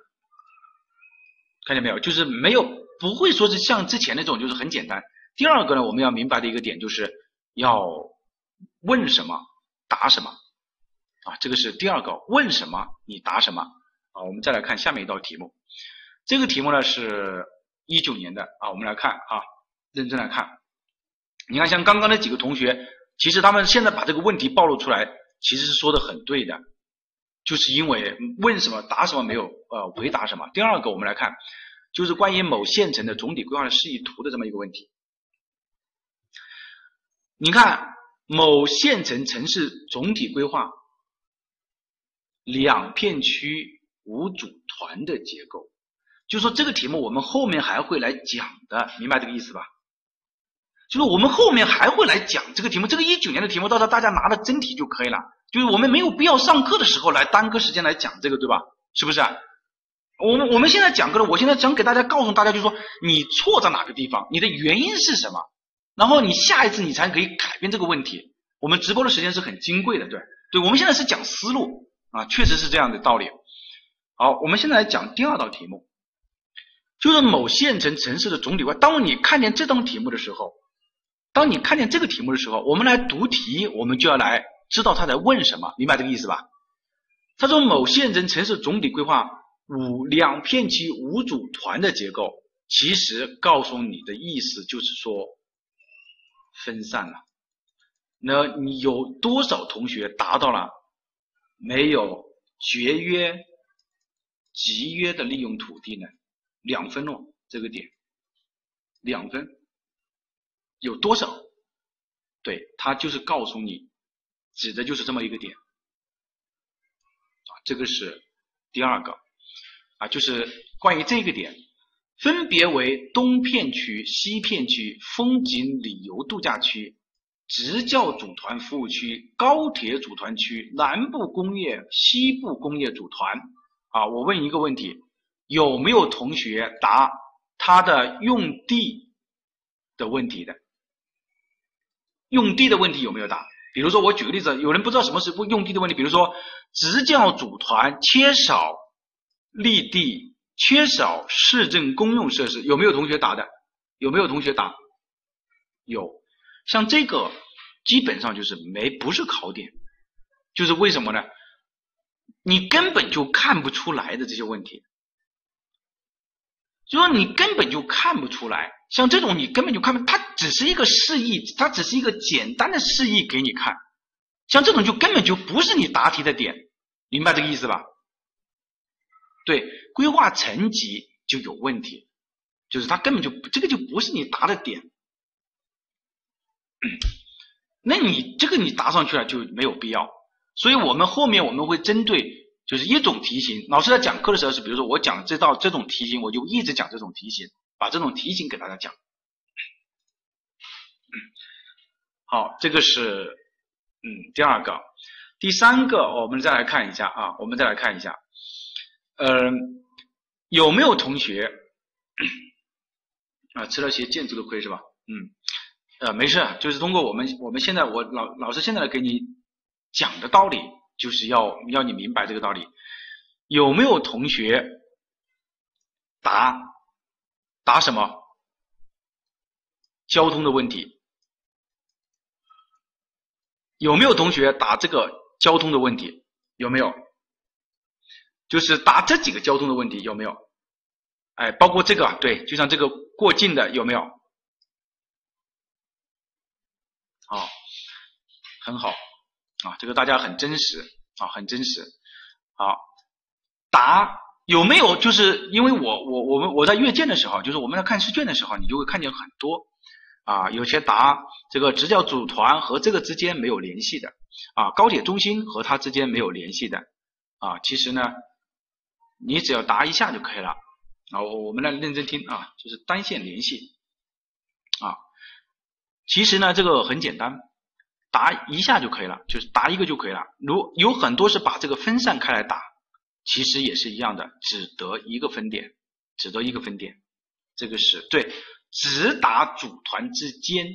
看见没有？就是没有不会说是像之前那种就是很简单。第二个呢，我们要明白的一个点就是要。问什么答什么啊？这个是第二个。问什么你答什么啊？我们再来看下面一道题目。这个题目呢是一九年的啊，我们来看啊，认真来看。你看，像刚刚那几个同学，其实他们现在把这个问题暴露出来，其实是说的很对的，就是因为问什么答什么没有呃回答什么。第二个，我们来看，就是关于某县城的总体规划的示意图的这么一个问题。你看。某县城城市总体规划两片区五组团的结构，就说这个题目我们后面还会来讲的，明白这个意思吧？就是我们后面还会来讲这个题目，这个一九年的题目，到时候大家拿了真题就可以了。就是我们没有必要上课的时候来耽搁时间来讲这个，对吧？是不是？我们我们现在讲课了，我现在想给大家告诉大家，就是说你错在哪个地方，你的原因是什么？然后你下一次你才可以改变这个问题。我们直播的时间是很金贵的，对对，我们现在是讲思路啊，确实是这样的道理。好，我们现在来讲第二道题目，就是某县城城市的总体规划。当你看见这道题目的时候，当你看见这个题目的时候，我们来读题，我们就要来知道他在问什么，明白这个意思吧？他说某县城城市总体规划五两片区五组团的结构，其实告诉你的意思就是说分散了。那你有多少同学达到了没有节约、集约的利用土地呢？两分哦，这个点两分，有多少？对，他就是告诉你，指的就是这么一个点啊，这个是第二个啊，就是关于这个点，分别为东片区、西片区、风景旅游度假区。职教组团服务区、高铁组团区、南部工业、西部工业组团啊，我问一个问题，有没有同学答他的用地的问题的？用地的问题有没有答？比如说我举个例子，有人不知道什么是用地的问题，比如说职教组团缺少绿地，缺少市政公用设施，有没有同学答的？有没有同学答？有。像这个基本上就是没不是考点，就是为什么呢？你根本就看不出来的这些问题，就说你根本就看不出来。像这种你根本就看不，它只是一个示意，它只是一个简单的示意给你看。像这种就根本就不是你答题的点，明白这个意思吧？对，规划层级就有问题，就是它根本就这个就不是你答的点。那你这个你答上去了就没有必要，所以我们后面我们会针对就是一种题型，老师在讲课的时候是，比如说我讲这道这种题型，我就一直讲这种题型，把这种题型给大家讲。好，这个是嗯第二个，第三个我们再来看一下啊，我们再来看一下，嗯，有没有同学啊吃了些建筑的亏是吧？嗯。呃，没事，就是通过我们我们现在我老老师现在给你讲的道理，就是要要你明白这个道理。有没有同学答答什么交通的问题？有没有同学答这个交通的问题？有没有？就是答这几个交通的问题有没有？哎，包括这个，对，就像这个过境的有没有？好，很好，啊，这个大家很真实啊，很真实。好，答有没有？就是因为我我我们我在阅卷的时候，就是我们在看试卷的时候，你就会看见很多啊，有些答这个职教组团和这个之间没有联系的啊，高铁中心和它之间没有联系的啊，其实呢，你只要答一下就可以了啊。我我们来认真听啊，就是单线联系啊，其实呢这个很简单。答一下就可以了，就是答一个就可以了。如有很多是把这个分散开来答，其实也是一样的，只得一个分点，只得一个分点。这个是对，直打组团之间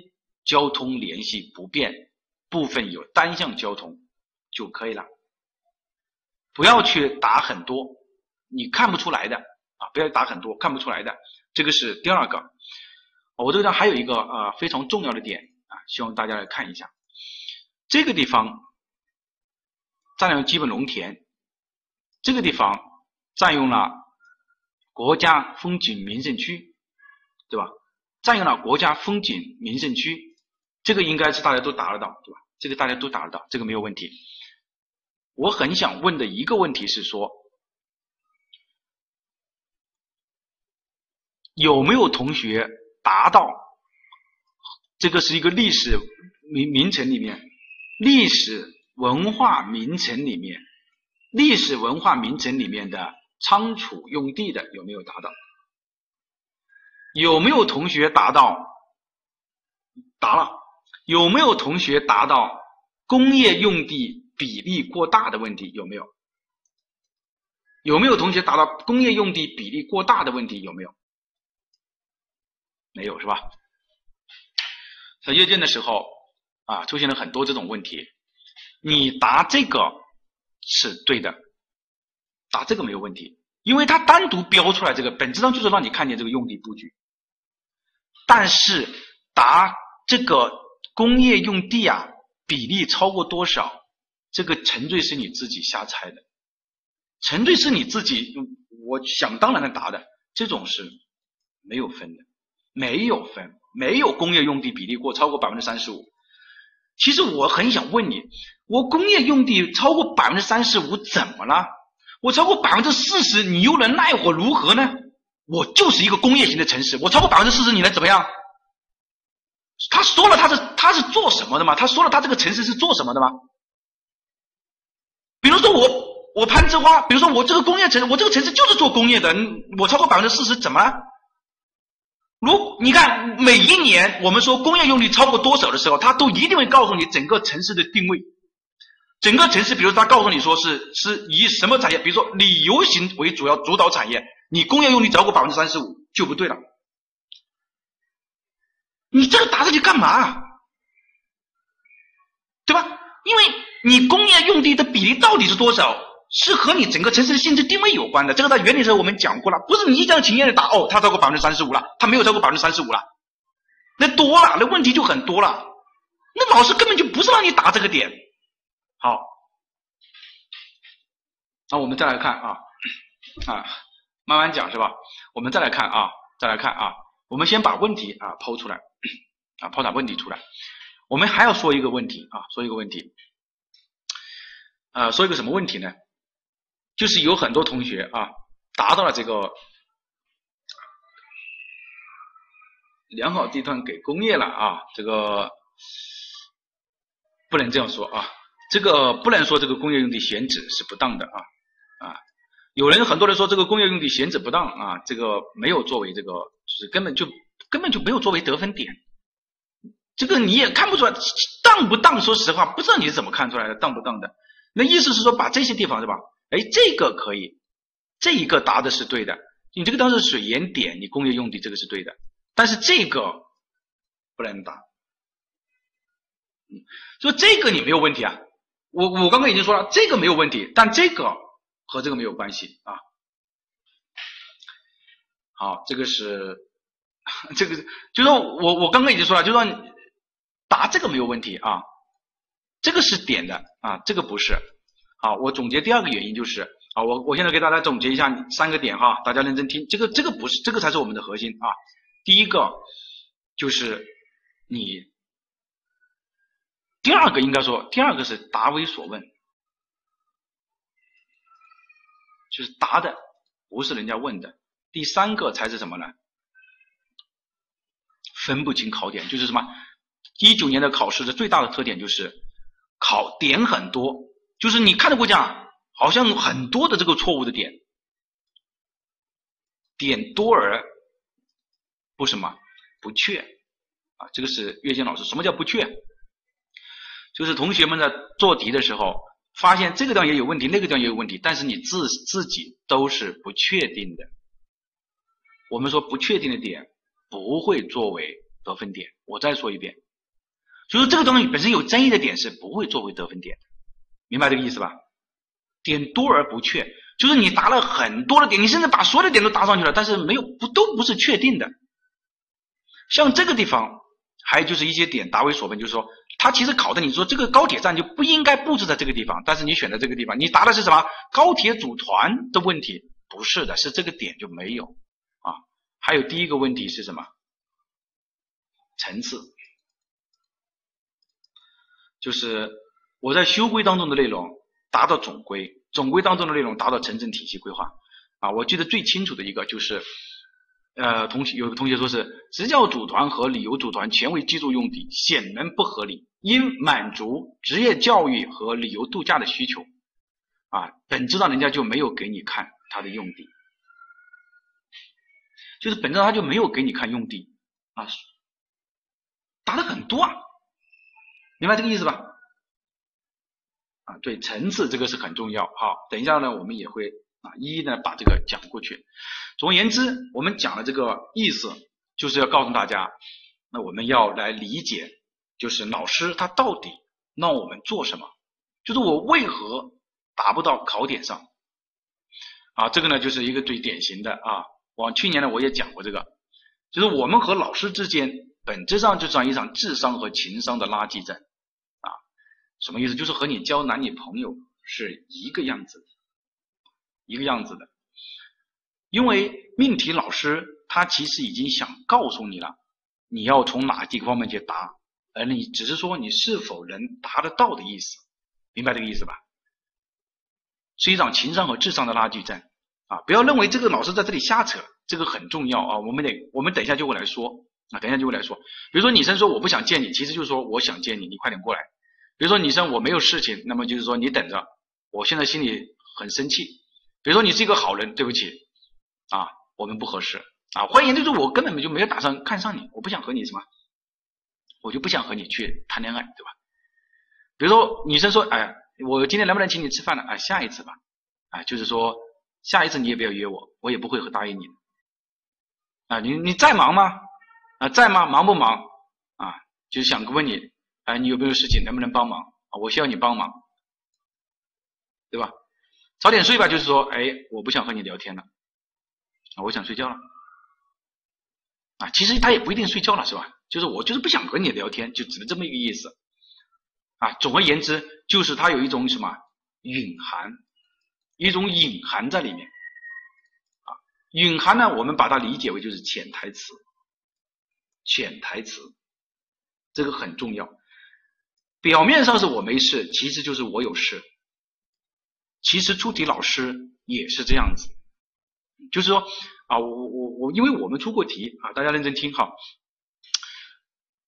交通联系不变，部分有单向交通就可以了。不要去答很多，你看不出来的啊，不要打很多看不出来的。这个是第二个。我这个地方还有一个呃非常重要的点啊，希望大家来看一下。这个地方占用基本农田，这个地方占用了国家风景名胜区，对吧？占用了国家风景名胜区，这个应该是大家都答得到，对吧？这个大家都答得到，这个没有问题。我很想问的一个问题是说，有没有同学达到这个是一个历史名名城里面？历史文化名城里面，历史文化名城里面的仓储用地的有没有达到？有没有同学达到？答了。有没有同学达到工业用地比例过大的问题？有没有？有没有同学达到工业用地比例过大的问题？有没有？没有是吧？在阅卷的时候。啊，出现了很多这种问题，你答这个是对的，答这个没有问题，因为它单独标出来这个，本质上就是让你看见这个用地布局。但是答这个工业用地啊，比例超过多少，这个纯粹是你自己瞎猜的，纯粹是你自己我想当然的答的，这种是没有分的，没有分，没有工业用地比例过超过百分之三十五。其实我很想问你，我工业用地超过百分之三十五怎么了？我超过百分之四十，你又能奈我如何呢？我就是一个工业型的城市，我超过百分之四十，你能怎么样？他说了他是他是做什么的吗？他说了他这个城市是做什么的吗？比如说我我攀枝花，比如说我这个工业城，我这个城市就是做工业的，我超过百分之四十怎么了？如你看，每一年我们说工业用地超过多少的时候，它都一定会告诉你整个城市的定位。整个城市，比如他告诉你说是是以什么产业，比如说旅游型为主要主导产业，你工业用地超过百分之三十五就不对了。你这个答上去干嘛？对吧？因为你工业用地的比例到底是多少？是和你整个城市的性质定位有关的，这个在原理上我们讲过了，不是你一厢情愿的答哦，它超过百分之三十五了，它没有超过百分之三十五了，那多了，那问题就很多了，那老师根本就不是让你打这个点。好，那我们再来看啊啊，慢慢讲是吧？我们再来看啊，再来看啊，我们先把问题啊抛出来啊，抛点问题出来，我们还要说一个问题啊，说一个问题，呃，说一个什么问题呢？就是有很多同学啊，达到了这个良好地段给工业了啊，这个不能这样说啊，这个不能说这个工业用地选址是不当的啊啊，有人很多人说这个工业用地选址不当啊，这个没有作为这个就是根本就根本就没有作为得分点，这个你也看不出来当不当，说实话不知道你是怎么看出来的当不当的，那意思是说把这些地方是吧？哎，这个可以，这一个答的是对的。你这个当时水源点，你工业用地这个是对的，但是这个不能答。说这个你没有问题啊。我我刚刚已经说了，这个没有问题，但这个和这个没有关系啊。好，这个是这个，就说我我刚刚已经说了，就说答这个没有问题啊，这个是点的啊，这个不是。好，我总结第二个原因就是啊，我我现在给大家总结一下三个点哈，大家认真听，这个这个不是，这个才是我们的核心啊。第一个就是你第二个应该说，第二个是答为所问，就是答的不是人家问的。第三个才是什么呢？分不清考点，就是什么？一九年的考试的最大的特点就是考点很多，就是你看得过讲，好像很多的这个错误的点，点多而不什么不确啊。这个是岳坚老师，什么叫不确？就是同学们在做题的时候，发现这个地方也有问题，那个地方也有问题，但是你自自己都是不确定的。我们说不确定的点不会作为得分点。我再说一遍，就是这个东西本身有争议的点是不会作为得分点，明白这个意思吧？点多而不确，就是你答了很多的点，你甚至把所有的点都答上去了，但是没有不都不是确定的。像这个地方，还有就是一些点答为所问，就是说。他其实考的，你说这个高铁站就不应该布置在这个地方，但是你选择这个地方，你答的是什么？高铁组团的问题？不是的，是这个点就没有啊。还有第一个问题是什么？层次，就是我在修规当中的内容达到总规，总规当中的内容达到城镇体系规划啊。我记得最清楚的一个就是。呃，同学有个同学说是职教组团和旅游组团全为居住用地，显然不合理。应满足职业教育和旅游度假的需求，啊，本质上人家就没有给你看他的用地，就是本质上他就没有给你看用地啊，答的很多啊，明白这个意思吧？啊，对，层次这个是很重要。好，等一下呢，我们也会。啊，一一呢把这个讲过去。总而言之，我们讲的这个意思，就是要告诉大家，那我们要来理解，就是老师他到底让我们做什么，就是我为何达不到考点上。啊，这个呢就是一个最典型的啊，往去年呢我也讲过这个，就是我们和老师之间本质上就像一场智商和情商的拉锯战，什么意思？就是和你交男女朋友是一个样子。一个样子的，因为命题老师他其实已经想告诉你了，你要从哪几个方面去答，而你只是说你是否能答得到的意思，明白这个意思吧？是一场情商和智商的拉锯战啊！不要认为这个老师在这里瞎扯，这个很重要啊！我们得，我们等一下就会来说啊，等一下就会来说。比如说女生说我不想见你，其实就是说我想见你，你快点过来。比如说女生我没有事情，那么就是说你等着，我现在心里很生气。比如说你是一个好人，对不起，啊，我们不合适啊。换言之，我根本就没有打算看上你，我不想和你什么，我就不想和你去谈恋爱，对吧？比如说女生说，哎，我今天能不能请你吃饭呢？啊，下一次吧，啊，就是说下一次你也不要约我，我也不会答应你。啊，你你在忙吗？啊，在吗？忙不忙？啊，就想问你，哎，你有没有事情，能不能帮忙？啊，我需要你帮忙，对吧？早点睡吧，就是说，哎，我不想和你聊天了，啊，我想睡觉了，啊，其实他也不一定睡觉了，是吧？就是我就是不想和你聊天，就只能这么一个意思，啊，总而言之，就是他有一种什么隐含，一种隐含在里面，啊，隐含呢，我们把它理解为就是潜台词，潜台词，这个很重要，表面上是我没事，其实就是我有事。其实出题老师也是这样子，就是说啊，我我我，因为我们出过题啊，大家认真听哈。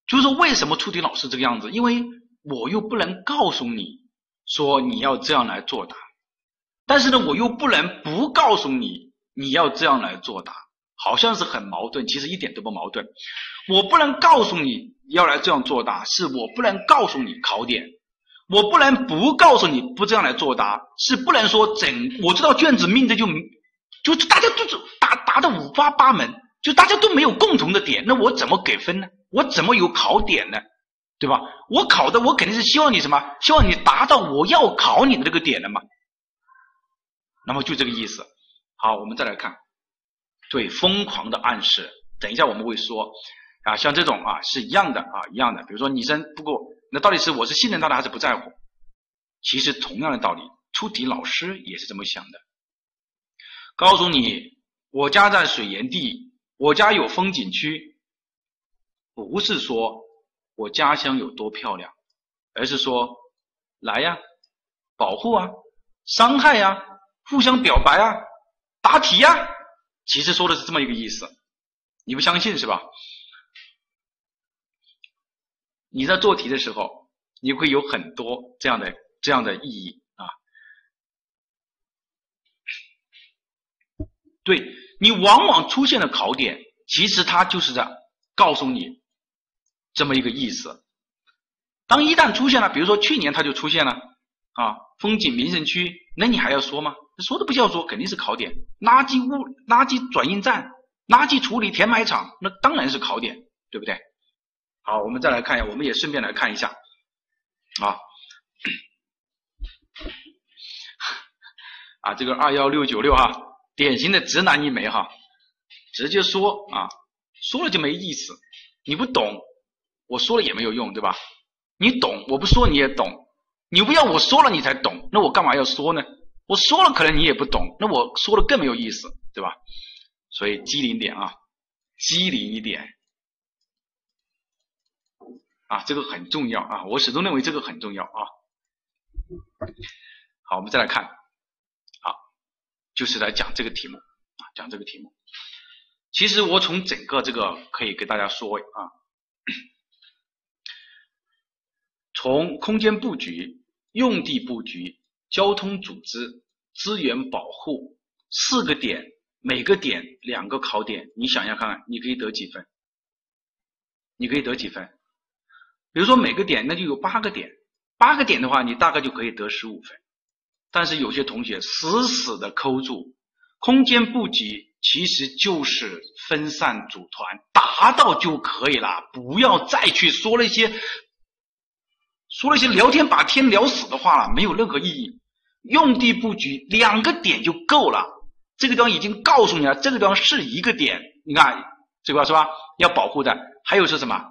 就是说，为什么出题老师这个样子？因为我又不能告诉你说你要这样来作答，但是呢，我又不能不告诉你你要这样来作答，好像是很矛盾，其实一点都不矛盾。我不能告诉你要来这样作答，是我不能告诉你考点。我不能不告诉你不这样来作答，是不能说整我知道卷子命的就就大家都是答答的五花八门，就大家都没有共同的点，那我怎么给分呢？我怎么有考点呢？对吧？我考的我肯定是希望你什么？希望你达到我要考你的这个点的嘛。那么就这个意思。好，我们再来看，对疯狂的暗示，等一下我们会说啊，像这种啊是一样的啊一样的，比如说女生不过。那到底是我是信任他的还是不在乎？其实同样的道理，出题老师也是这么想的。告诉你，我家在水源地，我家有风景区，不是说我家乡有多漂亮，而是说来呀，保护啊，伤害呀，互相表白啊，答题呀，其实说的是这么一个意思。你不相信是吧？你在做题的时候，你会有很多这样的这样的意义啊。对你往往出现的考点，其实它就是在告诉你这么一个意思。当一旦出现了，比如说去年它就出现了啊，风景名胜区，那你还要说吗？说都不需要说，肯定是考点。垃圾物垃圾转运站。垃圾处理填埋场，那当然是考点，对不对？好，我们再来看一下，我们也顺便来看一下啊啊，这个二幺六九六哈，典型的直男一枚哈，直接说啊，说了就没意思，你不懂，我说了也没有用，对吧？你懂，我不说你也懂，你不要我说了你才懂，那我干嘛要说呢？我说了可能你也不懂，那我说的更没有意思，对吧？所以机灵点啊，机灵一点啊，这个很重要啊，我始终认为这个很重要啊。好，我们再来看，好，就是来讲这个题目啊，讲这个题目。其实我从整个这个可以给大家说啊，[COUGHS] 从空间布局、用地布局、交通组织、资源保护四个点。每个点两个考点，你想想看看，你可以得几分？你可以得几分？比如说每个点那就有八个点，八个点的话，你大概就可以得十五分。但是有些同学死死的抠住，空间布局其实就是分散组团，达到就可以了，不要再去说那些说那些聊天把天聊死的话了，没有任何意义。用地布局两个点就够了。这个地方已经告诉你了，这个地方是一个点，你看这块是吧？要保护的。还有是什么？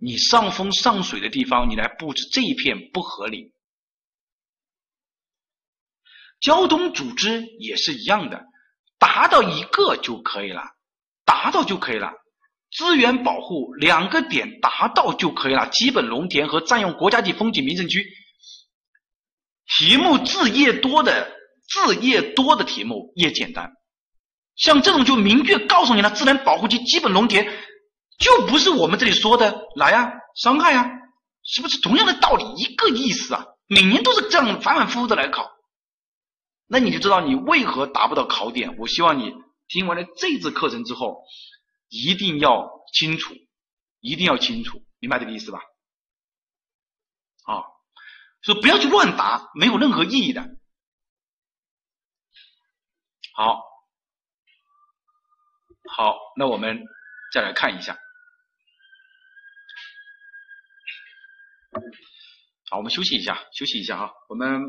你上风上水的地方，你来布置这一片不合理。交通组织也是一样的，达到一个就可以了，达到就可以了。资源保护两个点达到就可以了，基本农田和占用国家级风景名胜区。题目字越多的。字越多的题目越简单，像这种就明确告诉你了，自然保护区基本农田就不是我们这里说的来呀，伤害呀，是不是同样的道理，一个意思啊？每年都是这样反反复复的来考，那你就知道你为何达不到考点。我希望你听完了这次课程之后，一定要清楚，一定要清楚，明白这个意思吧？啊，说不要去乱答，没有任何意义的。好，好，那我们再来看一下。好，我们休息一下，休息一下哈。我们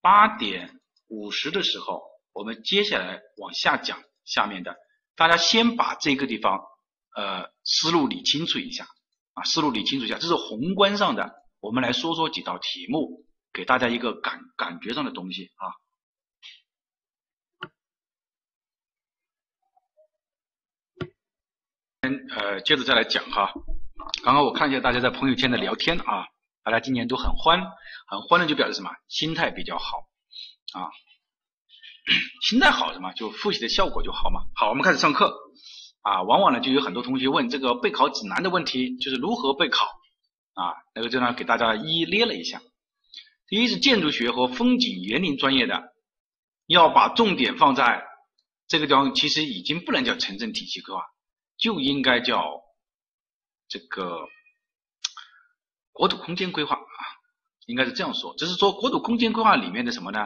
八点五十的时候，我们接下来往下讲下面的。大家先把这个地方呃思路理清楚一下啊，思路理清楚一下，这是宏观上的。我们来说说几道题目，给大家一个感感觉上的东西啊。呃，接着再来讲哈。刚刚我看一下大家在朋友圈的聊天啊，大家今年都很欢，很欢乐就表示什么？心态比较好啊，[COUGHS] 心态好什么？就复习的效果就好嘛。好，我们开始上课啊。往往呢就有很多同学问这个备考指南的问题，就是如何备考啊？那个就呢给大家一一列了一下。第一是建筑学和风景园林专业的，要把重点放在这个地方，其实已经不能叫城镇体系规划。就应该叫这个国土空间规划啊，应该是这样说。只是说国土空间规划里面的什么呢？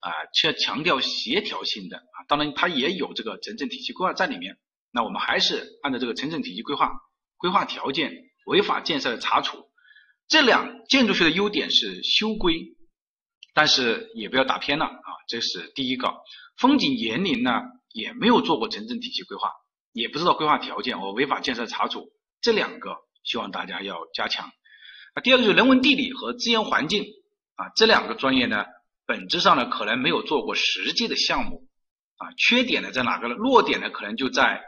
啊，却强调协调性的啊，当然它也有这个城镇体系规划在里面。那我们还是按照这个城镇体系规划规划条件、违法建设的查处，这两建筑学的优点是修规，但是也不要打偏了啊。这是第一个。风景园林呢，也没有做过城镇体系规划。也不知道规划条件和违法建设查处这两个，希望大家要加强。啊，第二个就是人文地理和资源环境啊，这两个专业呢，本质上呢可能没有做过实际的项目啊，缺点呢在哪个呢？弱点呢可能就在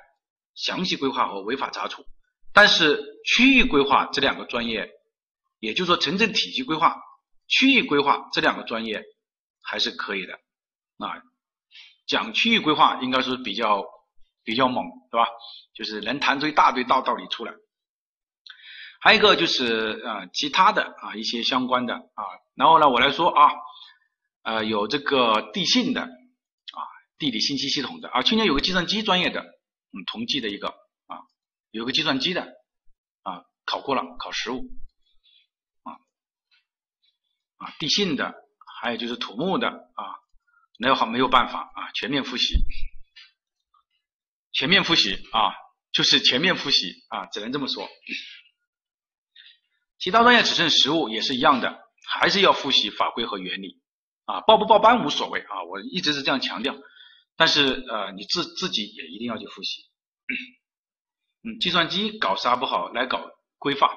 详细规划和违法查处。但是区域规划这两个专业也就是说城镇体系规划、区域规划这两个专业还是可以的啊。讲区域规划应该是比较比较猛，对吧？就是能谈出一大堆大道理出来。还有一个就是啊，其他的啊一些相关的啊，然后呢，我来说啊，呃，有这个地信的啊，地理信息系统的啊，去年有个计算机专业的，嗯，同济的一个啊，有个计算机的啊，考过了，考实务啊啊，地信的，还有就是土木的啊，那好没有办法啊，全面复习，全面复习啊，就是全面复习啊，只能这么说。其他专业只剩实务也是一样的，还是要复习法规和原理啊，报不报班无所谓啊，我一直是这样强调。但是呃，你自自己也一定要去复习。嗯，计算机搞啥不好，来搞规划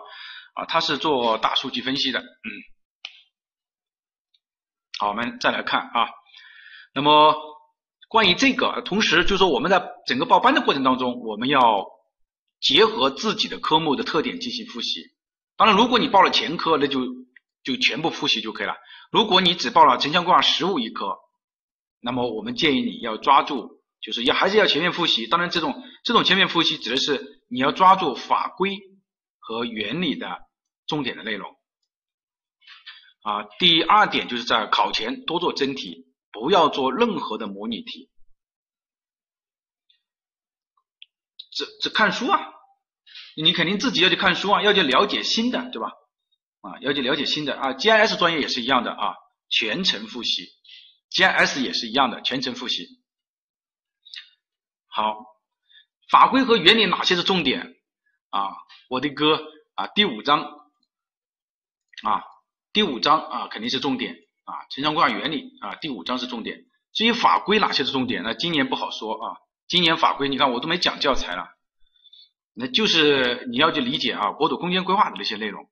啊，他是做大数据分析的。嗯，好，我们再来看啊，那么关于这个，同时就是说我们在整个报班的过程当中，我们要结合自己的科目的特点进行复习。当然，如果你报了前科，那就就全部复习就可以了。如果你只报了城乡规划实务一科，那么我们建议你要抓住，就是要还是要全面复习。当然，这种这种全面复习指的是你要抓住法规和原理的重点的内容。啊，第二点就是在考前多做真题，不要做任何的模拟题，只只看书啊。你肯定自己要去看书啊，要去了解新的，对吧？啊，要去了解新的啊。GIS 专业也是一样的啊，全程复习，GIS 也是一样的，全程复习。好，法规和原理哪些是重点啊？我的哥啊，第五章啊，第五章啊肯定是重点啊，城乡规划原理啊，第五章是重点。至于法规哪些是重点，那今年不好说啊。今年法规你看我都没讲教材了。那就是你要去理解啊，国土空间规划的那些内容。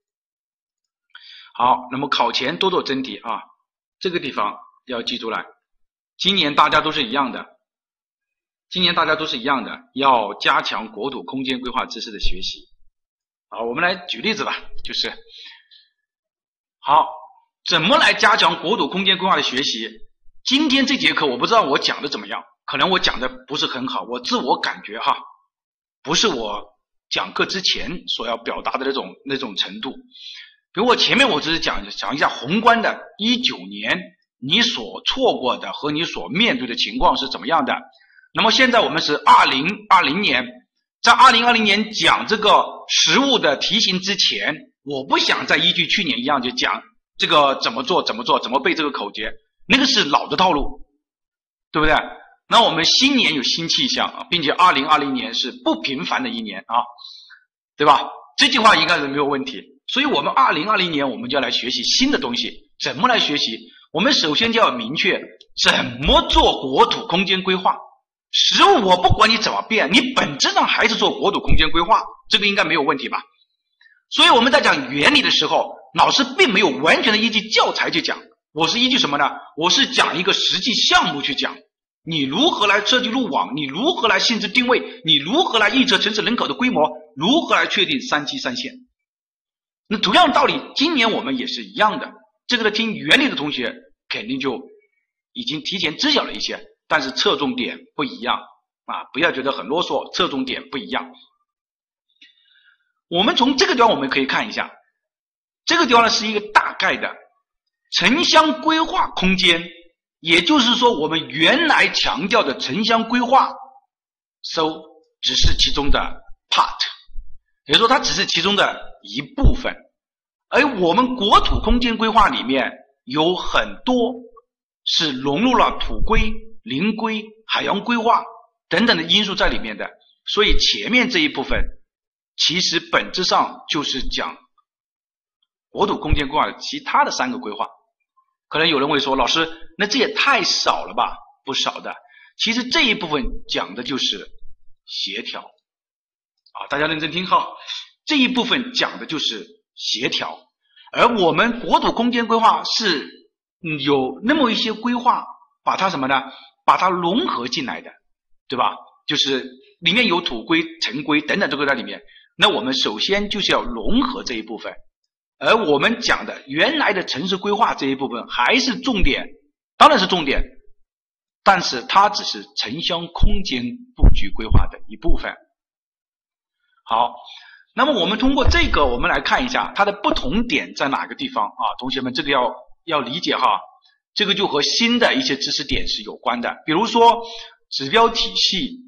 好，那么考前多做真题啊，这个地方要记住了。今年大家都是一样的，今年大家都是一样的，要加强国土空间规划知识的学习。好，我们来举例子吧，就是好，怎么来加强国土空间规划的学习？今天这节课我不知道我讲的怎么样，可能我讲的不是很好，我自我感觉哈。不是我讲课之前所要表达的那种那种程度，比如我前面我只是讲讲一下宏观的，一九年你所错过的和你所面对的情况是怎么样的。那么现在我们是二零二零年，在二零二零年讲这个实物的题型之前，我不想再依据去年一样就讲这个怎么做怎么做怎么背这个口诀，那个是老的套路，对不对？那我们新年有新气象啊，并且二零二零年是不平凡的一年啊，对吧？这句话应该是没有问题。所以，我们二零二零年我们就要来学习新的东西。怎么来学习？我们首先就要明确怎么做国土空间规划。实物我不管你怎么变，你本质上还是做国土空间规划，这个应该没有问题吧？所以我们在讲原理的时候，老师并没有完全的依据教材去讲，我是依据什么呢？我是讲一个实际项目去讲。你如何来设计路网？你如何来性质定位？你如何来预测城市人口的规模？如何来确定三基三线？那同样的道理，今年我们也是一样的。这个听原理的同学肯定就已经提前知晓了一些，但是侧重点不一样啊！不要觉得很啰嗦，侧重点不一样。我们从这个地方我们可以看一下，这个地方呢是一个大概的城乡规划空间。也就是说，我们原来强调的城乡规划，so 只是其中的 part，也就是说，它只是其中的一部分。而我们国土空间规划里面有很多是融入了土规、林规、海洋规划等等的因素在里面的。所以前面这一部分其实本质上就是讲国土空间规划的其他的三个规划。可能有人会说，老师，那这也太少了吧？不少的。其实这一部分讲的就是协调啊，大家认真听哈。这一部分讲的就是协调，而我们国土空间规划是有那么一些规划，把它什么呢？把它融合进来的，对吧？就是里面有土规、城规等等这个在里面。那我们首先就是要融合这一部分而我们讲的原来的城市规划这一部分还是重点，当然是重点，但是它只是城乡空间布局规划的一部分。好，那么我们通过这个，我们来看一下它的不同点在哪个地方啊？同学们，这个要要理解哈，这个就和新的一些知识点是有关的，比如说指标体系，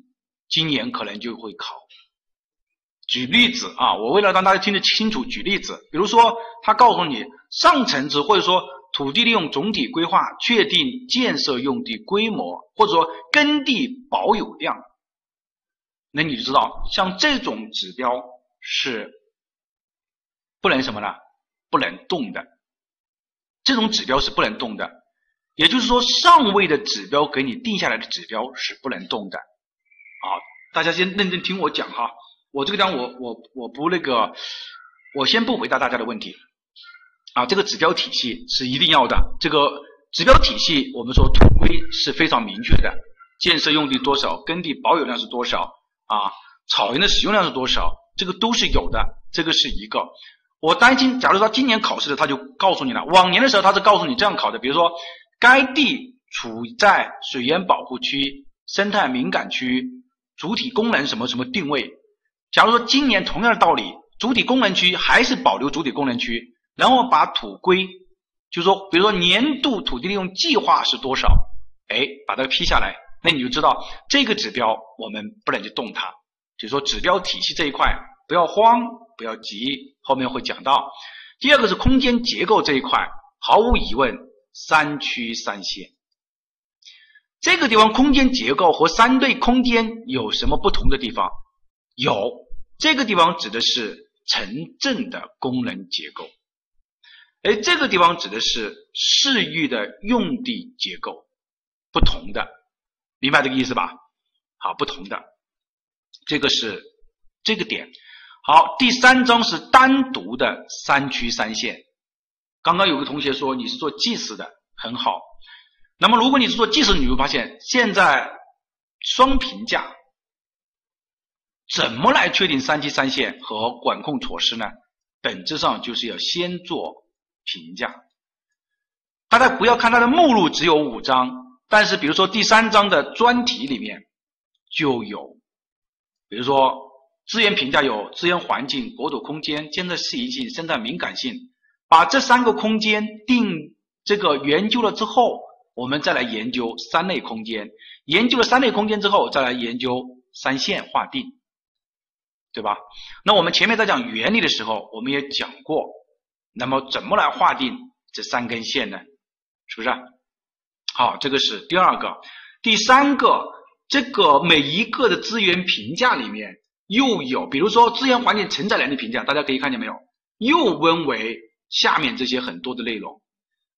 今年可能就会考。举例子啊，我为了让大家听得清楚，举例子，比如说他告诉你上层次或者说土地利用总体规划确定建设用地规模，或者说耕地保有量，那你就知道像这种指标是不能什么呢？不能动的，这种指标是不能动的，也就是说上位的指标给你定下来的指标是不能动的。啊，大家先认真听我讲哈。我这个地方，我我我不那个，我先不回答大家的问题啊。这个指标体系是一定要的。这个指标体系，我们说土规是非常明确的，建设用地多少，耕地保有量是多少啊，草原的使用量是多少，这个都是有的。这个是一个。我担心，假如说今年考试的他就告诉你了，往年的时候他是告诉你这样考的，比如说该地处在水源保护区、生态敏感区、主体功能什么什么定位。假如说今年同样的道理，主体功能区还是保留主体功能区，然后把土规，就是说，比如说年度土地利用计划是多少，哎，把它批下来，那你就知道这个指标我们不能去动它。就是说指标体系这一块不要慌，不要急，后面会讲到。第二个是空间结构这一块，毫无疑问，三区三线。这个地方空间结构和三对空间有什么不同的地方？有这个地方指的是城镇的功能结构，而，这个地方指的是市域的用地结构，不同的，明白这个意思吧？好，不同的，这个是这个点。好，第三章是单独的三区三线。刚刚有个同学说你是做计时的，很好。那么如果你是做计时，你会发现现在双评价。怎么来确定三期三线和管控措施呢？本质上就是要先做评价。大家不要看它的目录只有五章，但是比如说第三章的专题里面就有，比如说资源评价有资源环境、国土空间、建设适宜性、生态敏感性。把这三个空间定这个研究了之后，我们再来研究三类空间。研究了三类空间之后，再来研究三线划定。对吧？那我们前面在讲原理的时候，我们也讲过，那么怎么来划定这三根线呢？是不是？好，这个是第二个，第三个，这个每一个的资源评价里面又有，比如说资源环境承载能力评价，大家可以看见没有？又分为下面这些很多的内容，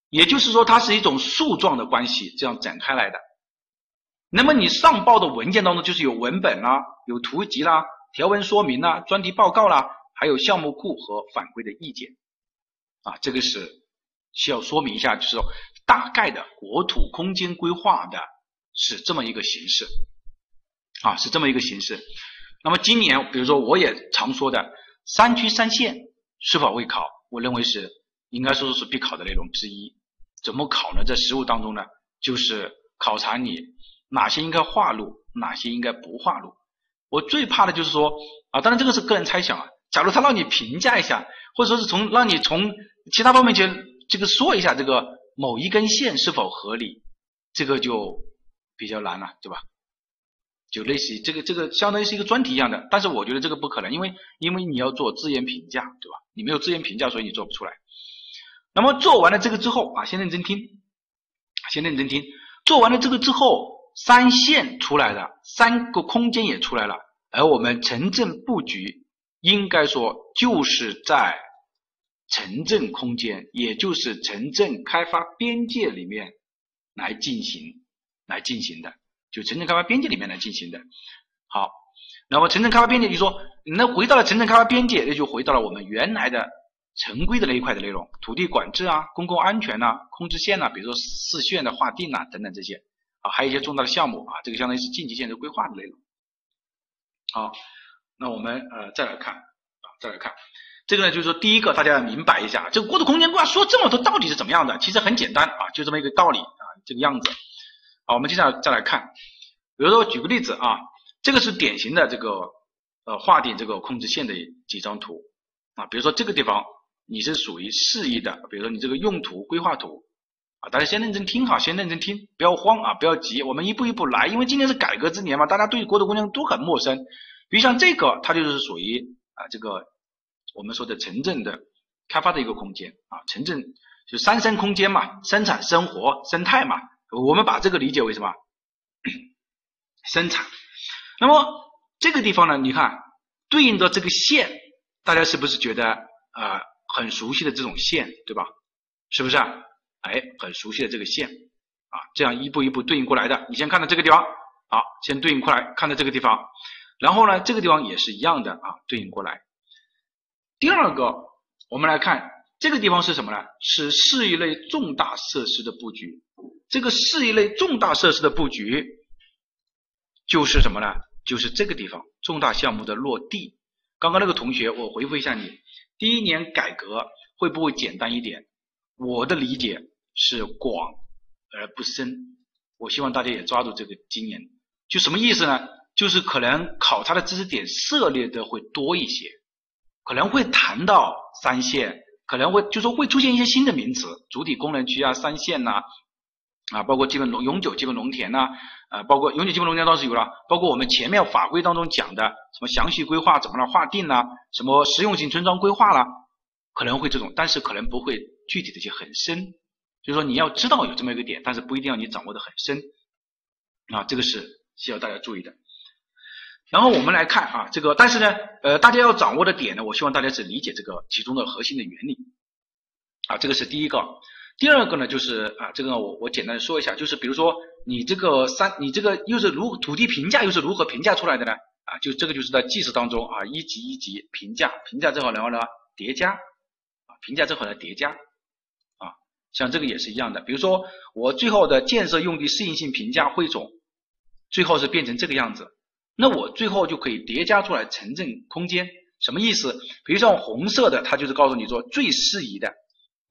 也就是说它是一种树状的关系这样展开来的。那么你上报的文件当中就是有文本啦，有图集啦。条文说明啦，专题报告啦，还有项目库和反馈的意见，啊，这个是需要说明一下，就是说大概的国土空间规划的是这么一个形式，啊，是这么一个形式。那么今年，比如说我也常说的三区三线是否会考，我认为是应该说是必考的内容之一。怎么考呢？在实务当中呢，就是考察你哪些应该划入，哪些应该不划入。我最怕的就是说啊，当然这个是个人猜想啊。假如他让你评价一下，或者说是从让你从其他方面去这个说一下这个某一根线是否合理，这个就比较难了，对吧？就类似于这个这个相当于是一个专题一样的，但是我觉得这个不可能，因为因为你要做资源评价，对吧？你没有资源评价，所以你做不出来。那么做完了这个之后啊，先认真听，先认真听。做完了这个之后。三线出来了，三个空间也出来了，而我们城镇布局应该说就是在城镇空间，也就是城镇开发边界里面来进行来进行的，就城镇开发边界里面来进行的。好，那么城镇开发边界，就说那回到了城镇开发边界，那就回到了我们原来的城规的那一块的内容，土地管制啊、公共安全呐、控制线呐，比如说市县的划定啊等等这些。啊，还有一些重大的项目啊，这个相当于是近期建设规划的内容。好，那我们呃再来看啊，再来看，这个呢，就是说第一个大家要明白一下，这个国土空间规划说这么多到底是怎么样的？其实很简单啊，就这么一个道理啊，这个样子。好，我们接下来再来看，比如说举个例子啊，这个是典型的这个呃划定这个控制线的几张图啊，比如说这个地方你是属于示意的，比如说你这个用途规划图啊，大家先认真听哈，先认真听，不要慌啊，不要急，我们一步一步来，因为今年是改革之年嘛，大家对国土空间都很陌生。比如像这个，它就是属于啊这个我们说的城镇的开发的一个空间啊，城镇就三生空间嘛，生产、生活、生态嘛。我们把这个理解为什么？生产。那么这个地方呢？你看对应的这个线，大家是不是觉得啊很熟悉的这种线，对吧？是不是啊？哎，很熟悉的这个线啊，这样一步一步对应过来的。你先看到这个地方，好，先对应过来，看到这个地方，然后呢，这个地方也是一样的啊，对应过来。第二个，我们来看这个地方是什么呢？是市域类重大设施的布局。这个市一类重大设施的布局，就是什么呢？就是这个地方重大项目的落地。刚刚那个同学，我回复一下你，第一年改革会不会简单一点？我的理解是广而不深。我希望大家也抓住这个经验。就什么意思呢？就是可能考察的知识点涉猎的会多一些，可能会谈到三线，可能会就说会出现一些新的名词，主体功能区啊，三线呐。啊包括基本农永久基本农田呐，啊，包括永久基本农田倒是有了，包括我们前面法规当中讲的什么详细规划怎么来划定呢？什么实用性村庄规划啦，可能会这种，但是可能不会具体的去很深，就是说你要知道有这么一个点，但是不一定要你掌握的很深，啊，这个是需要大家注意的。然后我们来看啊，这个，但是呢，呃，大家要掌握的点呢，我希望大家是理解这个其中的核心的原理，啊，这个是第一个。第二个呢，就是啊，这个我我简单说一下，就是比如说你这个三，你这个又是如土地评价又是如何评价出来的呢？啊，就这个就是在计时当中啊，一级一级评价，评价之后然后呢叠加，啊，评价之后呢叠加，啊，像这个也是一样的。比如说我最后的建设用地适应性评价汇总，最后是变成这个样子，那我最后就可以叠加出来城镇空间，什么意思？比如说红色的，它就是告诉你说最适宜的。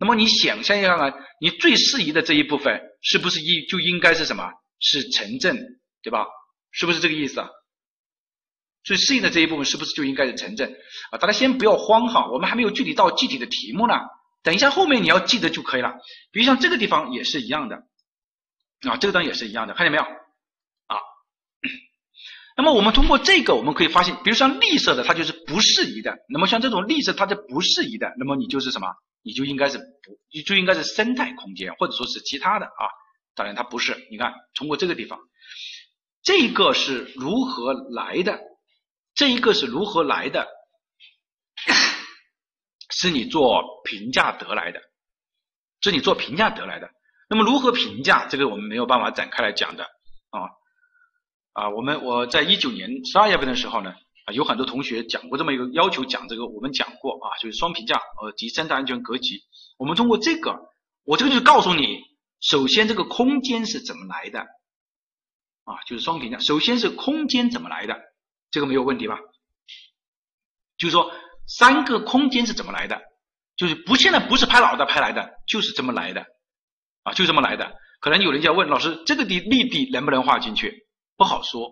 那么你想象一下呢？你最适宜的这一部分是不是一就应该是什么？是城镇，对吧？是不是这个意思啊？最适宜的这一部分是不是就应该是城镇啊？大家先不要慌哈，我们还没有具体到具体的题目呢。等一下后面你要记得就可以了。比如像这个地方也是一样的啊，这个地方也是一样的，看见没有啊？[COUGHS] 那么我们通过这个我们可以发现，比如像绿色的它就是不适宜的。那么像这种绿色它是不适宜的，那么你就是什么？你就应该是不，你就应该是生态空间，或者说是其他的啊。当然它不是，你看通过这个地方，这个是如何来的？这一个是如何来的？是你做评价得来的，是你做评价得来的。那么如何评价？这个我们没有办法展开来讲的啊啊。我们我在一九年十二月份的时候呢。有很多同学讲过这么一个要求，讲这个我们讲过啊，就是双评价呃及三大安全格局。我们通过这个，我这个就是告诉你，首先这个空间是怎么来的啊，就是双评价，首先是空间怎么来的，这个没有问题吧？就是说三个空间是怎么来的，就是不现在不是拍脑袋拍来的，就是这么来的啊，就这么来的。可能有人就要问老师，这个地立地能不能画进去？不好说。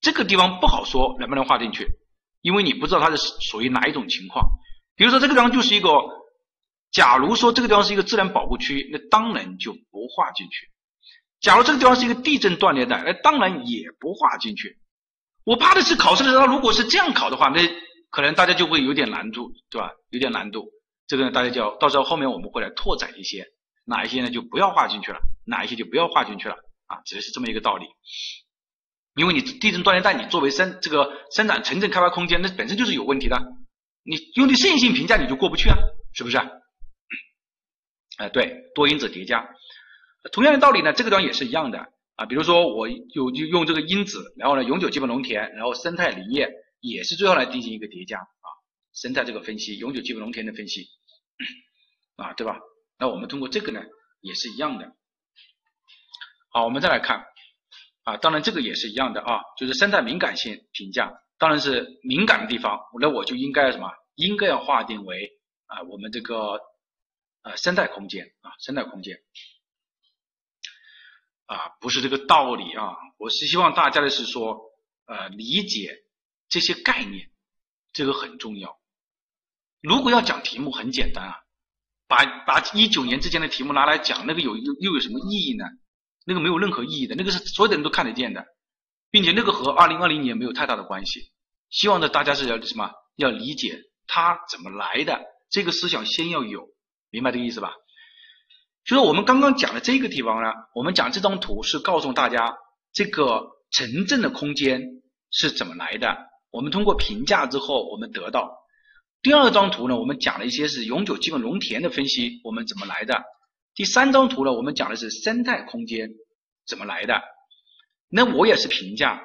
这个地方不好说能不能划进去，因为你不知道它是属于哪一种情况。比如说这个地方就是一个，假如说这个地方是一个自然保护区，那当然就不划进去。假如这个地方是一个地震断裂带，那当然也不划进去。我怕的是考试的时候，如果是这样考的话，那可能大家就会有点难度，对吧？有点难度。这个，大家就要到时候后面我们会来拓展一些，哪一些呢就不要划进去了，哪一些就不要划进去了啊，只是这么一个道理。因为你地震断裂带，你作为生这个生产城镇开发空间，那本身就是有问题的。你用地适应性评价你就过不去啊，是不是？哎，对，多因子叠加，同样的道理呢，这个地方也是一样的啊。比如说我有就用这个因子，然后呢永久基本农田，然后生态林业也是最后来进行一个叠加啊，生态这个分析，永久基本农田的分析啊，对吧？那我们通过这个呢也是一样的。好，我们再来看。啊，当然这个也是一样的啊，就是生态敏感性评价，当然是敏感的地方，那我就应该什么应该要划定为啊我们这个呃生态空间啊生态空间啊不是这个道理啊，我是希望大家的是说呃理解这些概念，这个很重要。如果要讲题目很简单啊，把把一九年之前的题目拿来讲，那个有又又有什么意义呢？那个没有任何意义的，那个是所有的人都看得见的，并且那个和二零二零年没有太大的关系。希望呢大家是要什么？要理解它怎么来的，这个思想先要有，明白这个意思吧？就是我们刚刚讲的这个地方呢，我们讲这张图是告诉大家这个城镇的空间是怎么来的。我们通过评价之后，我们得到。第二张图呢，我们讲了一些是永久基本农田的分析，我们怎么来的？第三张图呢，我们讲的是生态空间怎么来的？那我也是评价，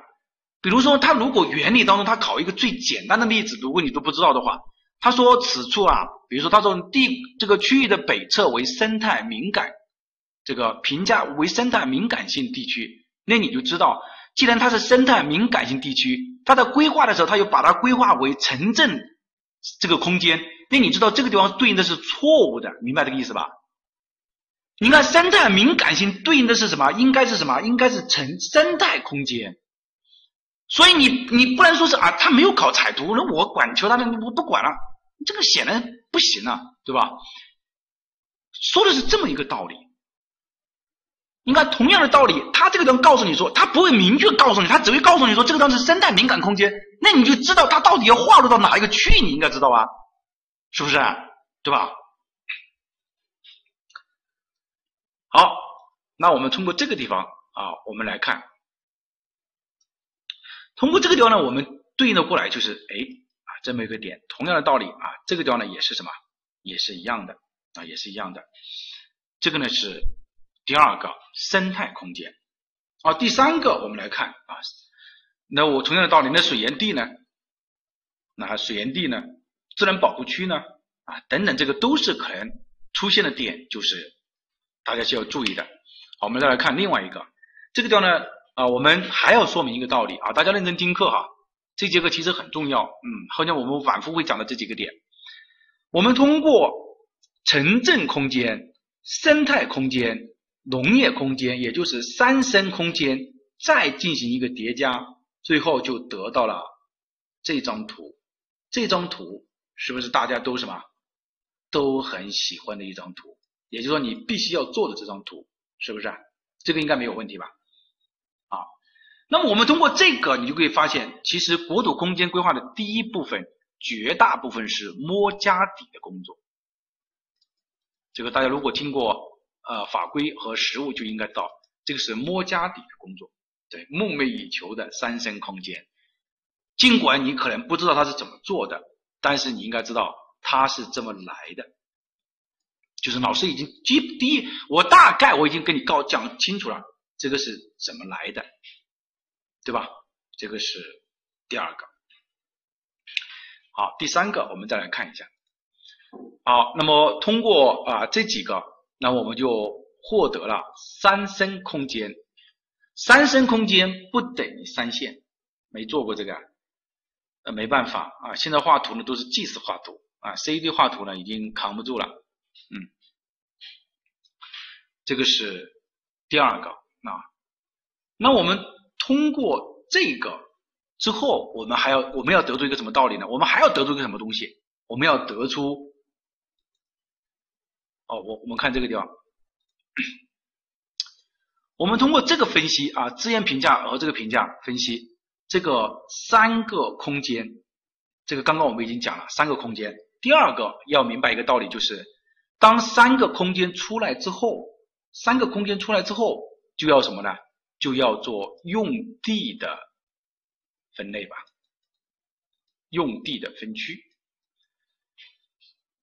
比如说他如果原理当中他考一个最简单的例子，如果你都不知道的话，他说此处啊，比如说他说地这个区域的北侧为生态敏感，这个评价为生态敏感性地区，那你就知道，既然它是生态敏感性地区，它在规划的时候，它就把它规划为城镇。这个空间，那你知道这个地方对应的是错误的，明白这个意思吧？你看生态敏感性对应的是什么？应该是什么？应该是成生态空间。所以你你不能说是啊，他没有考彩图，那我管求他的，我不管了，这个显然不行啊，对吧？说的是这么一个道理。你看，同样的道理，他这个地方告诉你说，他不会明确告诉你，他只会告诉你说这个地方是生态敏感空间，那你就知道他到底要划入到哪一个区域，你应该知道吧？是不是？对吧？好，那我们通过这个地方啊，我们来看，通过这个地方呢，我们对应的过来就是，哎啊，这么一个点，同样的道理啊，这个地方呢也是什么，也是一样的啊，也是一样的，这个呢是。第二个生态空间，啊，第三个我们来看啊，那我同样的道理，那水源地呢？那水源地呢？自然保护区呢？啊，等等，这个都是可能出现的点，就是大家需要注意的。好，我们再来看另外一个，这个地方呢，啊，我们还要说明一个道理啊，大家认真听课哈，这节课其实很重要，嗯，后面我们反复会讲的这几个点，我们通过城镇空间、生态空间。农业空间，也就是三生空间，再进行一个叠加，最后就得到了这张图。这张图是不是大家都什么都很喜欢的一张图？也就是说，你必须要做的这张图，是不是？这个应该没有问题吧？啊，那么我们通过这个，你就可以发现，其实国土空间规划的第一部分，绝大部分是摸家底的工作。这个大家如果听过。呃，法规和实务就应该到，这个是摸家底的工作，对，梦寐以求的三生空间。尽管你可能不知道它是怎么做的，但是你应该知道它是这么来的。就是老师已经第第一，我大概我已经跟你告讲清楚了，这个是怎么来的，对吧？这个是第二个。好，第三个我们再来看一下。好，那么通过啊这几个。那我们就获得了三生空间，三生空间不等于三线，没做过这个，呃，没办法啊，现在画图呢都是即时画图啊，CAD 画图呢已经扛不住了，嗯，这个是第二个啊，那我们通过这个之后，我们还要我们要得出一个什么道理呢？我们还要得出一个什么东西？我们要得出。哦，我我们看这个地方，我们通过这个分析啊，资源评价和这个评价分析这个三个空间，这个刚刚我们已经讲了三个空间。第二个要明白一个道理，就是当三个空间出来之后，三个空间出来之后就要什么呢？就要做用地的分类吧，用地的分区。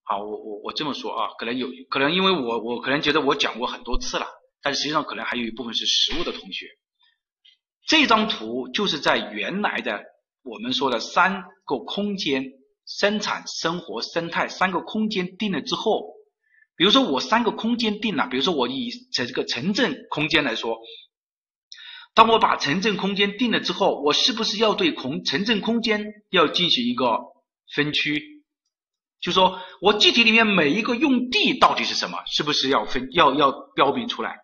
好，我我我这么说啊，可能有可能因为我我可能觉得我讲过很多次了，但实际上可能还有一部分是实物的同学。这张图就是在原来的我们说的三个空间生产生活生态三个空间定了之后，比如说我三个空间定了，比如说我以在这个城镇空间来说，当我把城镇空间定了之后，我是不是要对空城镇空间要进行一个分区？就说我具体里面每一个用地到底是什么，是不是要分要要标明出来？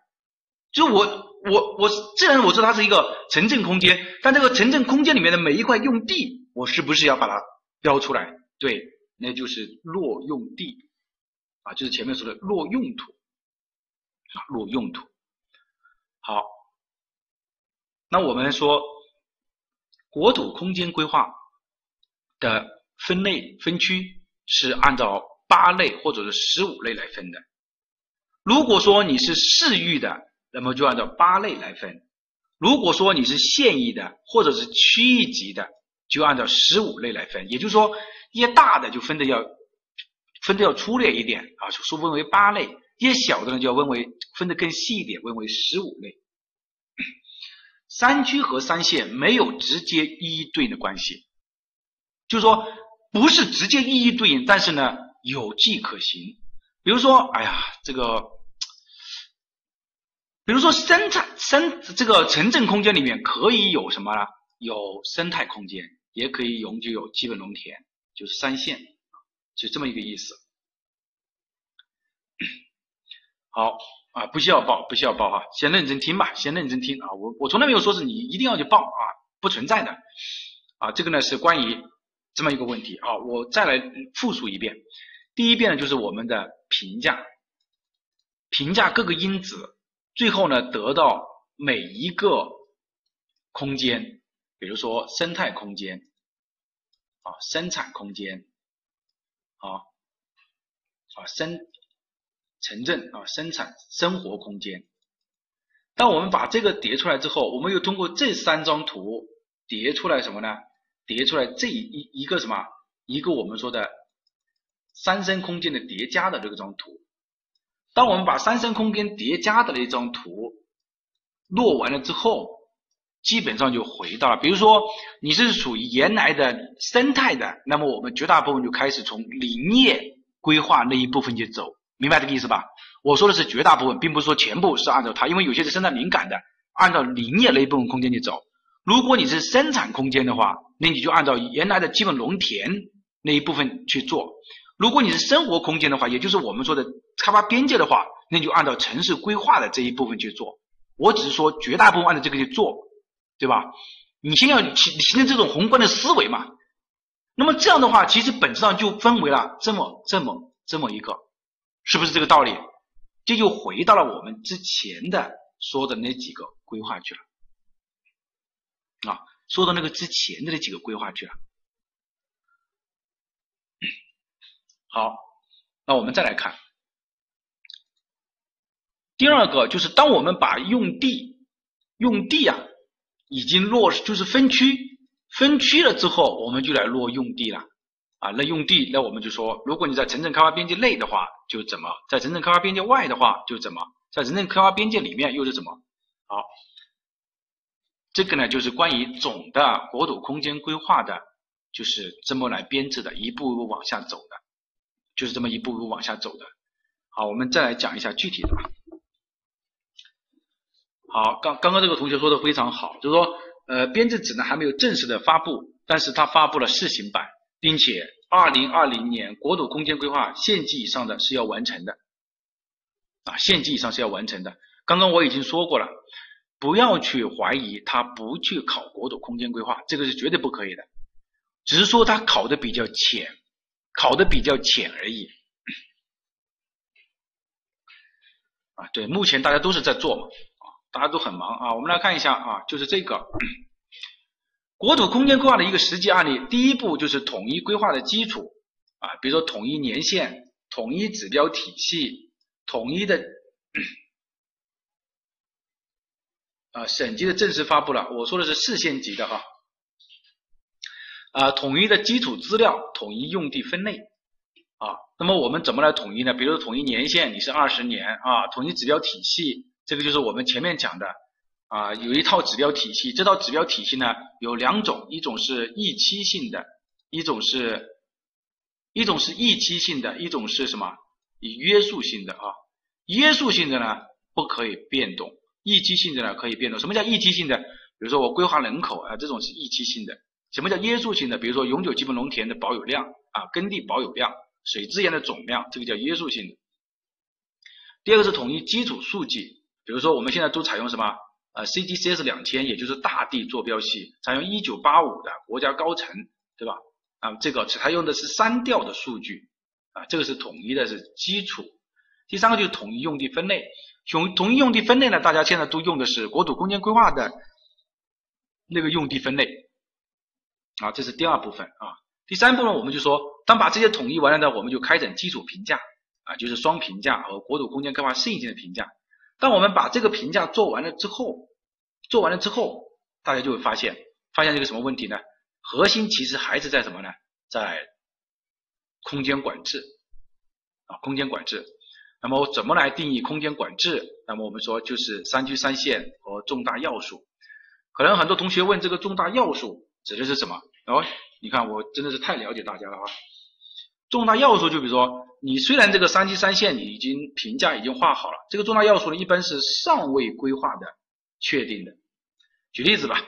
就我我我既然我说它是一个城镇空间，但这个城镇空间里面的每一块用地，我是不是要把它标出来？对，那就是落用地就是前面说的落用途啊，落用途。好，那我们说国土空间规划的分类分区是按照八类或者是十五类来分的。如果说你是市域的，那么就按照八类来分；如果说你是县域的或者是区域级的，就按照十五类来分。也就是说，一些大的就分的要分的要粗略一点啊，说分为八类；一些小的呢，就要分为分的更细一点，分为十五类。山区和三线没有直接一一对应的关系，就是说不是直接一一对应，但是呢有迹可循。比如说，哎呀，这个。比如说生产生这个城镇空间里面可以有什么呢？有生态空间，也可以永久有基本农田，就是三线，就这么一个意思。[COUGHS] 好啊，不需要报，不需要报哈，先认真听吧，先认真听啊。我我从来没有说是你一定要去报啊，不存在的啊。这个呢是关于这么一个问题啊。我再来复述一遍，第一遍呢就是我们的评价，评价各个因子。最后呢，得到每一个空间，比如说生态空间啊，生产空间啊，啊生城镇啊，生产生活空间。当我们把这个叠出来之后，我们又通过这三张图叠出来什么呢？叠出来这一一个什么？一个我们说的三生空间的叠加的这个张图。当我们把三生空间叠加的那张图落完了之后，基本上就回到了。比如说你是属于原来的生态的，那么我们绝大部分就开始从林业规划那一部分去走，明白这个意思吧？我说的是绝大部分，并不是说全部是按照它，因为有些是生态敏感的，按照林业那一部分空间去走。如果你是生产空间的话，那你就按照原来的基本农田那一部分去做。如果你是生活空间的话，也就是我们说的开发边界的话，那你就按照城市规划的这一部分去做。我只是说绝大部分按照这个去做，对吧？你先要形形成这种宏观的思维嘛。那么这样的话，其实本质上就分为了这么这么这么一个，是不是这个道理？这就回到了我们之前的说的那几个规划去了啊，说到那个之前的那几个规划去了。好，那我们再来看第二个，就是当我们把用地用地啊已经落就是分区分区了之后，我们就来落用地了啊。那用地，那我们就说，如果你在城镇开发边界内的话，就怎么；在城镇开发边界外的话，就怎么；在城镇开发边界里面又是怎么？好，这个呢就是关于总的国土空间规划的，就是这么来编制的，一步一步往下走的。就是这么一步一步往下走的。好，我们再来讲一下具体的。好，刚刚刚这个同学说的非常好，就是说，呃，编制指南还没有正式的发布，但是他发布了试行版，并且二零二零年国土空间规划县级以上的是要完成的，啊，县级以上是要完成的。刚刚我已经说过了，不要去怀疑他不去考国土空间规划，这个是绝对不可以的，只是说他考的比较浅。考的比较浅而已，啊，对，目前大家都是在做嘛，大家都很忙啊。我们来看一下啊，就是这个 [CLEARS THROAT] 国土空间规划的一个实际案例。第一步就是统一规划的基础啊，比如说统一年限、统一指标体系、统一的 [CLEARS THROAT] 啊，省级的正式发布了。我说的是市县级的哈。啊，统一的基础资料，统一用地分类啊。那么我们怎么来统一呢？比如说统一年限，你是二十年啊。统一指标体系，这个就是我们前面讲的啊，有一套指标体系。这套指标体系呢有两种，一种是预期性的，一种是一种是预期性的，一种是什么？以约束性的啊。约束性的呢不可以变动，预期性的呢可以变动。什么叫预期性的？比如说我规划人口啊，这种是预期性的。什么叫约束性的？比如说永久基本农田的保有量啊，耕地保有量水资源的总量，这个叫约束性的。第二个是统一基础数据，比如说我们现在都采用什么？呃，CDCS 两千，也就是大地坐标系，采用一九八五的国家高层，对吧？啊，这个它用的是三调的数据，啊，这个是统一的，是基础。第三个就是统一用地分类，统统一用地分类呢，大家现在都用的是国土空间规划的那个用地分类，啊，这是第二部分啊。第三部分我们就说，当把这些统一完了呢，我们就开展基础评价，啊，就是双评价和国土空间规划适应性的评价。当我们把这个评价做完了之后，做完了之后，大家就会发现，发现这个什么问题呢？核心其实还是在什么呢？在空间管制，啊，空间管制。那么怎么来定义空间管制？那么我们说就是三区三线和重大要素。可能很多同学问这个重大要素指的是什么？哦，你看我真的是太了解大家了啊！重大要素就比如说，你虽然这个三区三线你已经评价已经画好了，这个重大要素呢一般是尚未规划的确定的。举例子吧，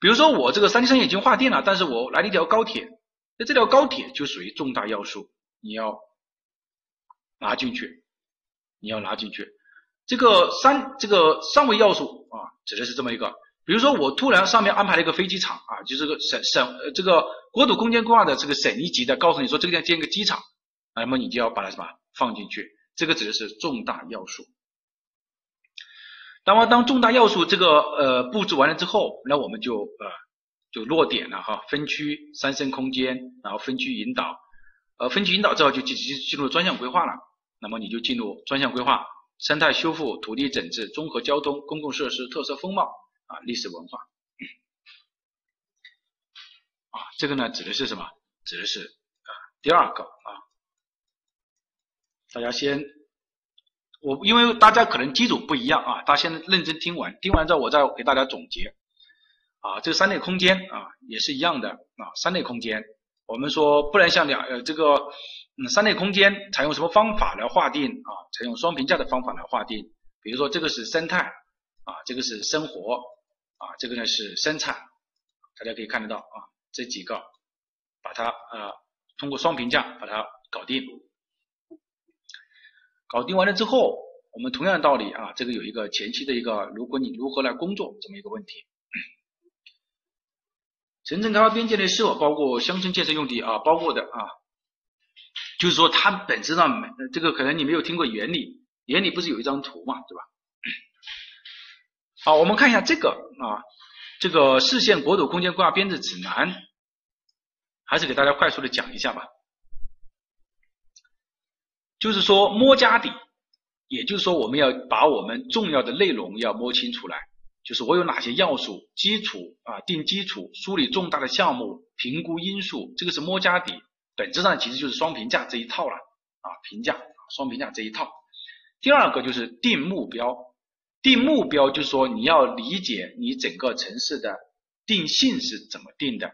比如说我这个三区三线已经划定了，但是我来了一条高铁，那这条高铁就属于重大要素，你要拿进去。你要拿进去，这个三这个尚未要素啊，指的是这么一个，比如说我突然上面安排了一个飞机场啊，就是个省省呃这个国土空间规划的这个省一级的，告诉你说这个地方建个机场，那么你就要把它什么放进去，这个指的是重大要素。那么当重大要素这个呃布置完了之后，那我们就呃就落点了哈，分区三升空间，然后分区引导，呃分区引导之后就进进进入专项规划了。那么你就进入专项规划、生态修复、土地整治、综合交通、公共设施、特色风貌啊、历史文化啊，这个呢指的是什么？指的是啊第二个啊，大家先我因为大家可能基础不一样啊，大家先认真听完，听完之后我再给大家总结啊，这三类空间啊也是一样的啊，三类空间。我们说不能像两呃这个嗯三类空间采用什么方法来划定啊？采用双评价的方法来划定。比如说这个是生态啊，这个是生活啊，这个呢是生产，大家可以看得到啊，这几个把它呃通过双评价把它搞定。搞定完了之后，我们同样的道理啊，这个有一个前期的一个如果你如何来工作这么一个问题。城镇开发边界内是否包括乡村建设用地啊？包括的啊，就是说它本质上没这个可能你没有听过原理，原理不是有一张图嘛，对吧？[COUGHS] 好，我们看一下这个啊，这个市县国土空间规划编制指南，还是给大家快速的讲一下吧。就是说摸家底，也就是说我们要把我们重要的内容要摸清楚来。就是我有哪些要素，基础啊，定基础，梳理重大的项目，评估因素，这个是摸家底，本质上其实就是双评价这一套了啊，评价双评价这一套。第二个就是定目标，定目标就是说你要理解你整个城市的定性是怎么定的，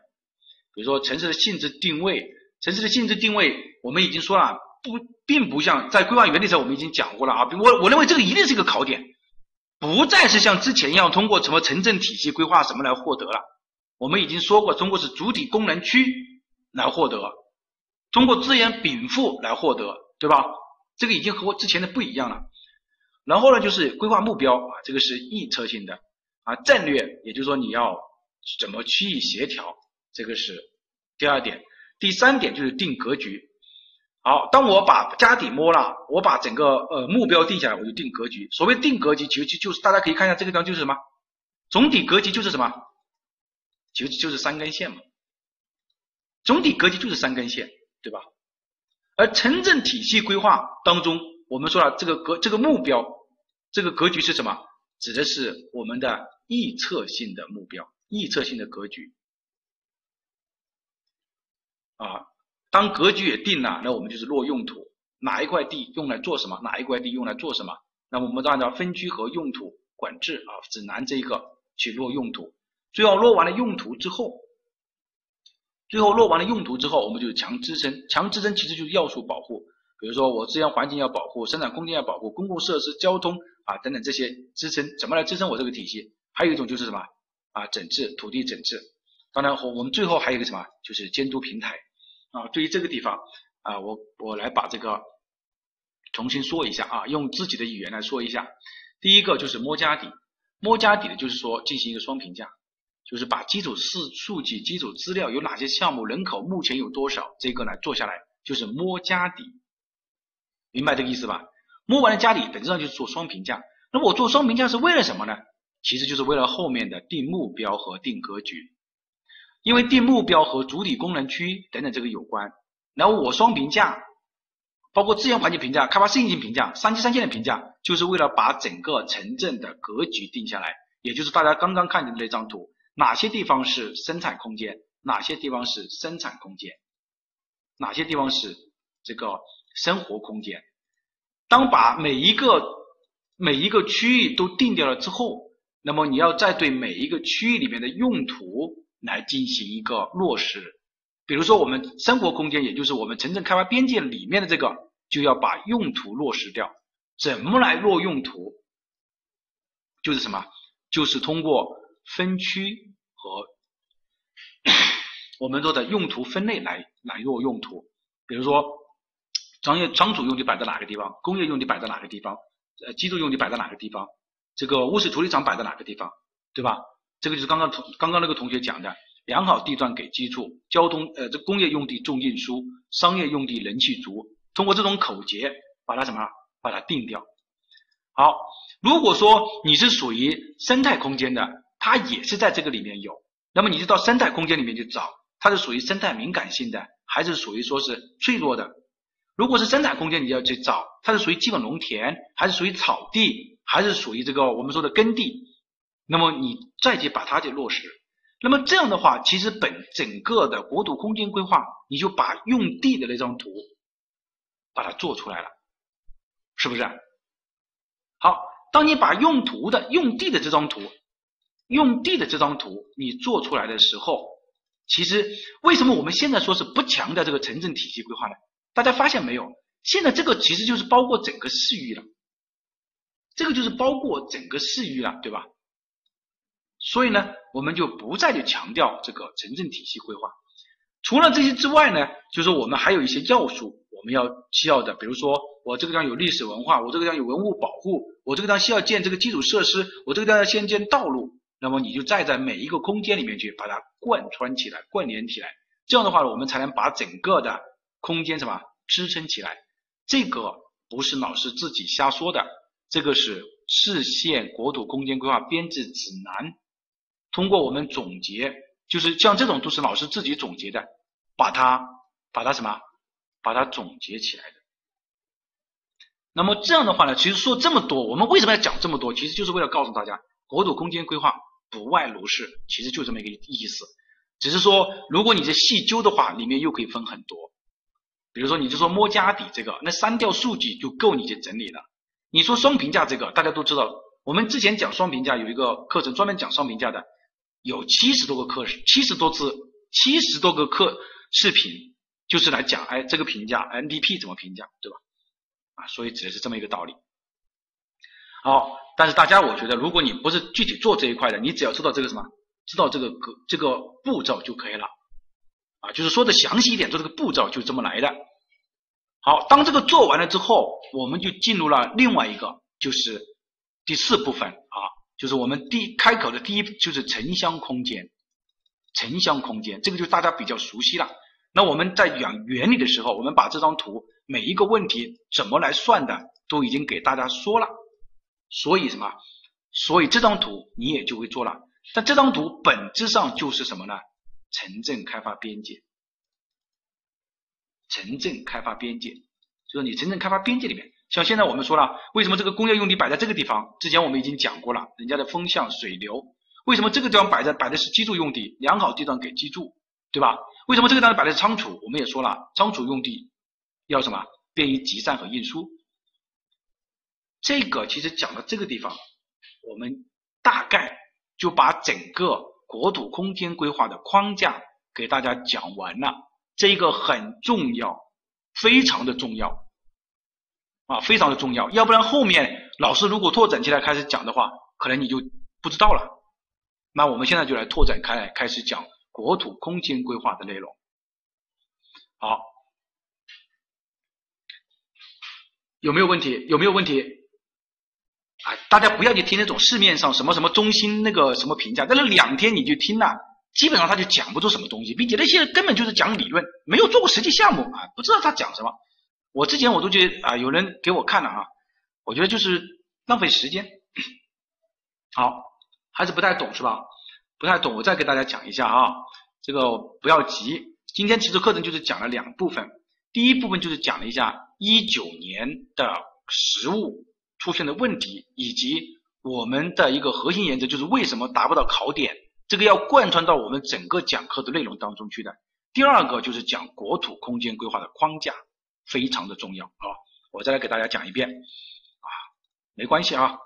比如说城市的性质定位，城市的性质定位我们已经说了，不并不像在规划原理上我们已经讲过了啊，我我认为这个一定是一个考点。不再是像之前一样通过什么城镇体系规划什么来获得了，我们已经说过，通过是主体功能区来获得，通过资源禀赋来获得，对吧？这个已经和我之前的不一样了。然后呢，就是规划目标啊，这个是预测性的啊，战略，也就是说你要怎么区域协调，这个是第二点。第三点就是定格局。好，当我把家底摸了，我把整个呃目标定下来，我就定格局。所谓定格局，其实就是大家可以看一下这个地方就是什么，总体格局就是什么，就就是三根线嘛。总体格局就是三根线，对吧？而城镇体系规划当中，我们说了这个格这个目标，这个格局是什么？指的是我们的预测性的目标，预测性的格局啊。当格局也定了，那我们就是落用途，哪一块地用来做什么，哪一块地用来做什么，那么我们就按照分区和用途管制啊指南这一个去落用途。最后落完了用途之后，最后落完了用途之后，我们就强支撑，强支撑其实就是要素保护，比如说我自然环境要保护，生产空间要保护，公共设施、交通啊等等这些支撑，怎么来支撑我这个体系？还有一种就是什么？啊整治土地整治，当然我我们最后还有一个什么？就是监督平台。啊，对于这个地方啊，我我来把这个重新说一下啊，用自己的语言来说一下。第一个就是摸家底，摸家底的就是说进行一个双评价，就是把基础数数据、基础资料有哪些项目、人口目前有多少，这个呢做下来就是摸家底，明白这个意思吧？摸完了家底，本质上就是做双评价。那么我做双评价是为了什么呢？其实就是为了后面的定目标和定格局，因为定目标和主体功能区等等这个有关。然后我双评价，包括资源环境评价、开发适应性评价、三级三线的评价，就是为了把整个城镇的格局定下来。也就是大家刚刚看见的那张图，哪些地方是生产空间，哪些地方是生产空间，哪些地方是这个生活空间。当把每一个每一个区域都定掉了之后，那么你要再对每一个区域里面的用途来进行一个落实。比如说我们生活空间，也就是我们城镇开发边界里面的这个，就要把用途落实掉。怎么来落用途？就是什么？就是通过分区和 [COUGHS] 我们说的用途分类来来落用途。比如说商业仓储用地摆在哪个地方，工业用地摆在哪个地方，呃，居住用地摆在哪个地方，这个污水处理厂摆在哪个地方，对吧？这个就是刚刚同刚刚那个同学讲的。良好地段给基础，交通呃这工业用地重运输，商业用地人气足，通过这种口诀把它什么把它定掉。好，如果说你是属于生态空间的，它也是在这个里面有，那么你就到生态空间里面去找，它是属于生态敏感性的，还是属于说是脆弱的？如果是生态空间，你要去找它是属于基本农田，还是属于草地，还是属于这个我们说的耕地？那么你再去把它去落实。那么这样的话，其实本整个的国土空间规划，你就把用地的那张图把它做出来了，是不是？好，当你把用途的用地的这张图，用地的这张图你做出来的时候，其实为什么我们现在说是不强调这个城镇体系规划呢？大家发现没有？现在这个其实就是包括整个市域了，这个就是包括整个市域了，对吧？所以呢，我们就不再去强调这个城镇体系规划。除了这些之外呢，就是我们还有一些要素我们要需要的，比如说我这个地方有历史文化，我这个地方有文物保护，我这个地方需要建这个基础设施，我这个地方要先建道路。那么你就再在每一个空间里面去把它贯穿起来、关联起来，这样的话我们才能把整个的空间什么支撑起来。这个不是老师自己瞎说的，这个是市县国土空间规划编制指南。通过我们总结，就是像这种都是老师自己总结的，把它把它什么，把它总结起来的。那么这样的话呢，其实说这么多，我们为什么要讲这么多？其实就是为了告诉大家，国土空间规划不外如是，其实就这么一个意思。只是说，如果你是细究的话，里面又可以分很多。比如说，你就说摸家底这个，那删掉数据就够你去整理了。你说双评价这个，大家都知道，我们之前讲双评价有一个课程专门讲双评价的。有七十多个课时，七十多次，七十多个课视频，就是来讲，哎，这个评价 NDP 怎么评价，对吧？啊，所以指的是这么一个道理。好，但是大家我觉得，如果你不是具体做这一块的，你只要知道这个什么，知道这个个这个步骤就可以了。啊，就是说的详细一点，做这个步骤就这么来的。好，当这个做完了之后，我们就进入了另外一个，就是第四部分啊。就是我们第开口的第一就是城乡空间，城乡空间这个就大家比较熟悉了。那我们在讲原理的时候，我们把这张图每一个问题怎么来算的都已经给大家说了。所以什么？所以这张图你也就会做了。但这张图本质上就是什么呢？城镇开发边界，城镇开发边界，就是你城镇开发边界里面。像现在我们说了，为什么这个工业用地摆在这个地方？之前我们已经讲过了，人家的风向水流。为什么这个地方摆在摆的是居住用地，良好地段给居住，对吧？为什么这个地方摆的是仓储？我们也说了，仓储用地要什么？便于集散和运输。这个其实讲到这个地方，我们大概就把整个国土空间规划的框架给大家讲完了。这个很重要，非常的重要。啊，非常的重要，要不然后面老师如果拓展起来开始讲的话，可能你就不知道了。那我们现在就来拓展开来，开始讲国土空间规划的内容。好，有没有问题？有没有问题？啊，大家不要去听那种市面上什么什么中心那个什么评价，在那两天你就听了，基本上他就讲不出什么东西，并且那些根本就是讲理论，没有做过实际项目啊，不知道他讲什么。我之前我都觉得啊，有人给我看了啊，我觉得就是浪费时间。好，还是不太懂是吧？不太懂，我再给大家讲一下啊，这个不要急。今天其实课程就是讲了两部分，第一部分就是讲了一下一九年的实物出现的问题，以及我们的一个核心原则，就是为什么达不到考点，这个要贯穿到我们整个讲课的内容当中去的。第二个就是讲国土空间规划的框架，非常的重要啊，我再来给大家讲一遍啊，没关系啊。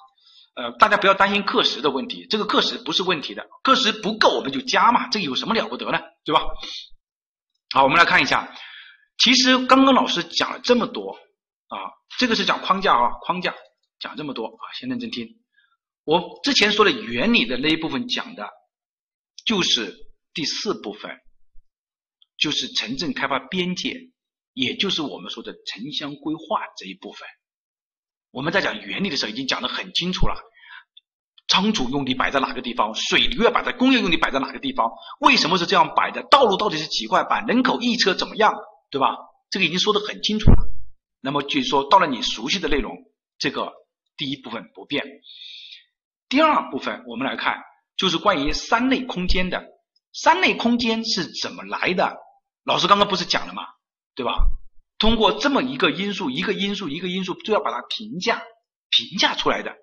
呃，大家不要担心课时的问题，这个课时不是问题的，课时不够我们就加嘛，这有什么了不得呢？对吧？好，我们来看一下，其实刚刚老师讲了这么多啊，这个是讲框架啊，框架讲这么多啊，先认真听。我之前说的原理的那一部分讲的，就是第四部分，就是城镇开发边界，也就是我们说的城乡规划这一部分。我们在讲原理的时候已经讲得很清楚了，仓储用地摆在哪个地方，水利要摆在工业用地摆在哪个地方，为什么是这样摆的？道路到底是几块板？人口一车怎么样？对吧？这个已经说得很清楚了。那么就是说，到了你熟悉的内容，这个第一部分不变。第二部分我们来看，就是关于三类空间的。三类空间是怎么来的？老师刚刚不是讲了吗？对吧？通过这么一个因素，一个因素，一个因素，就要把它评价评价出来的，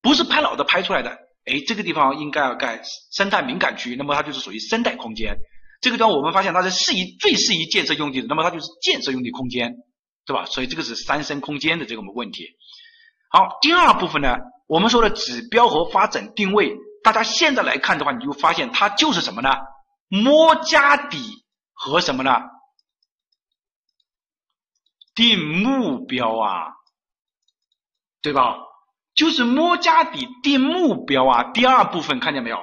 不是拍脑袋拍出来的。哎，这个地方应该要盖生态敏感区，那么它就是属于生态空间。这个地方我们发现它是适宜最适宜建设用地的，那么它就是建设用地空间，对吧？所以这个是三生空间的这个问题。好，第二部分呢，我们说的指标和发展定位，大家现在来看的话，你就发现它就是什么呢？摸家底和什么呢？定目标啊，对吧？就是摸家底定目标啊。第二部分看见没有？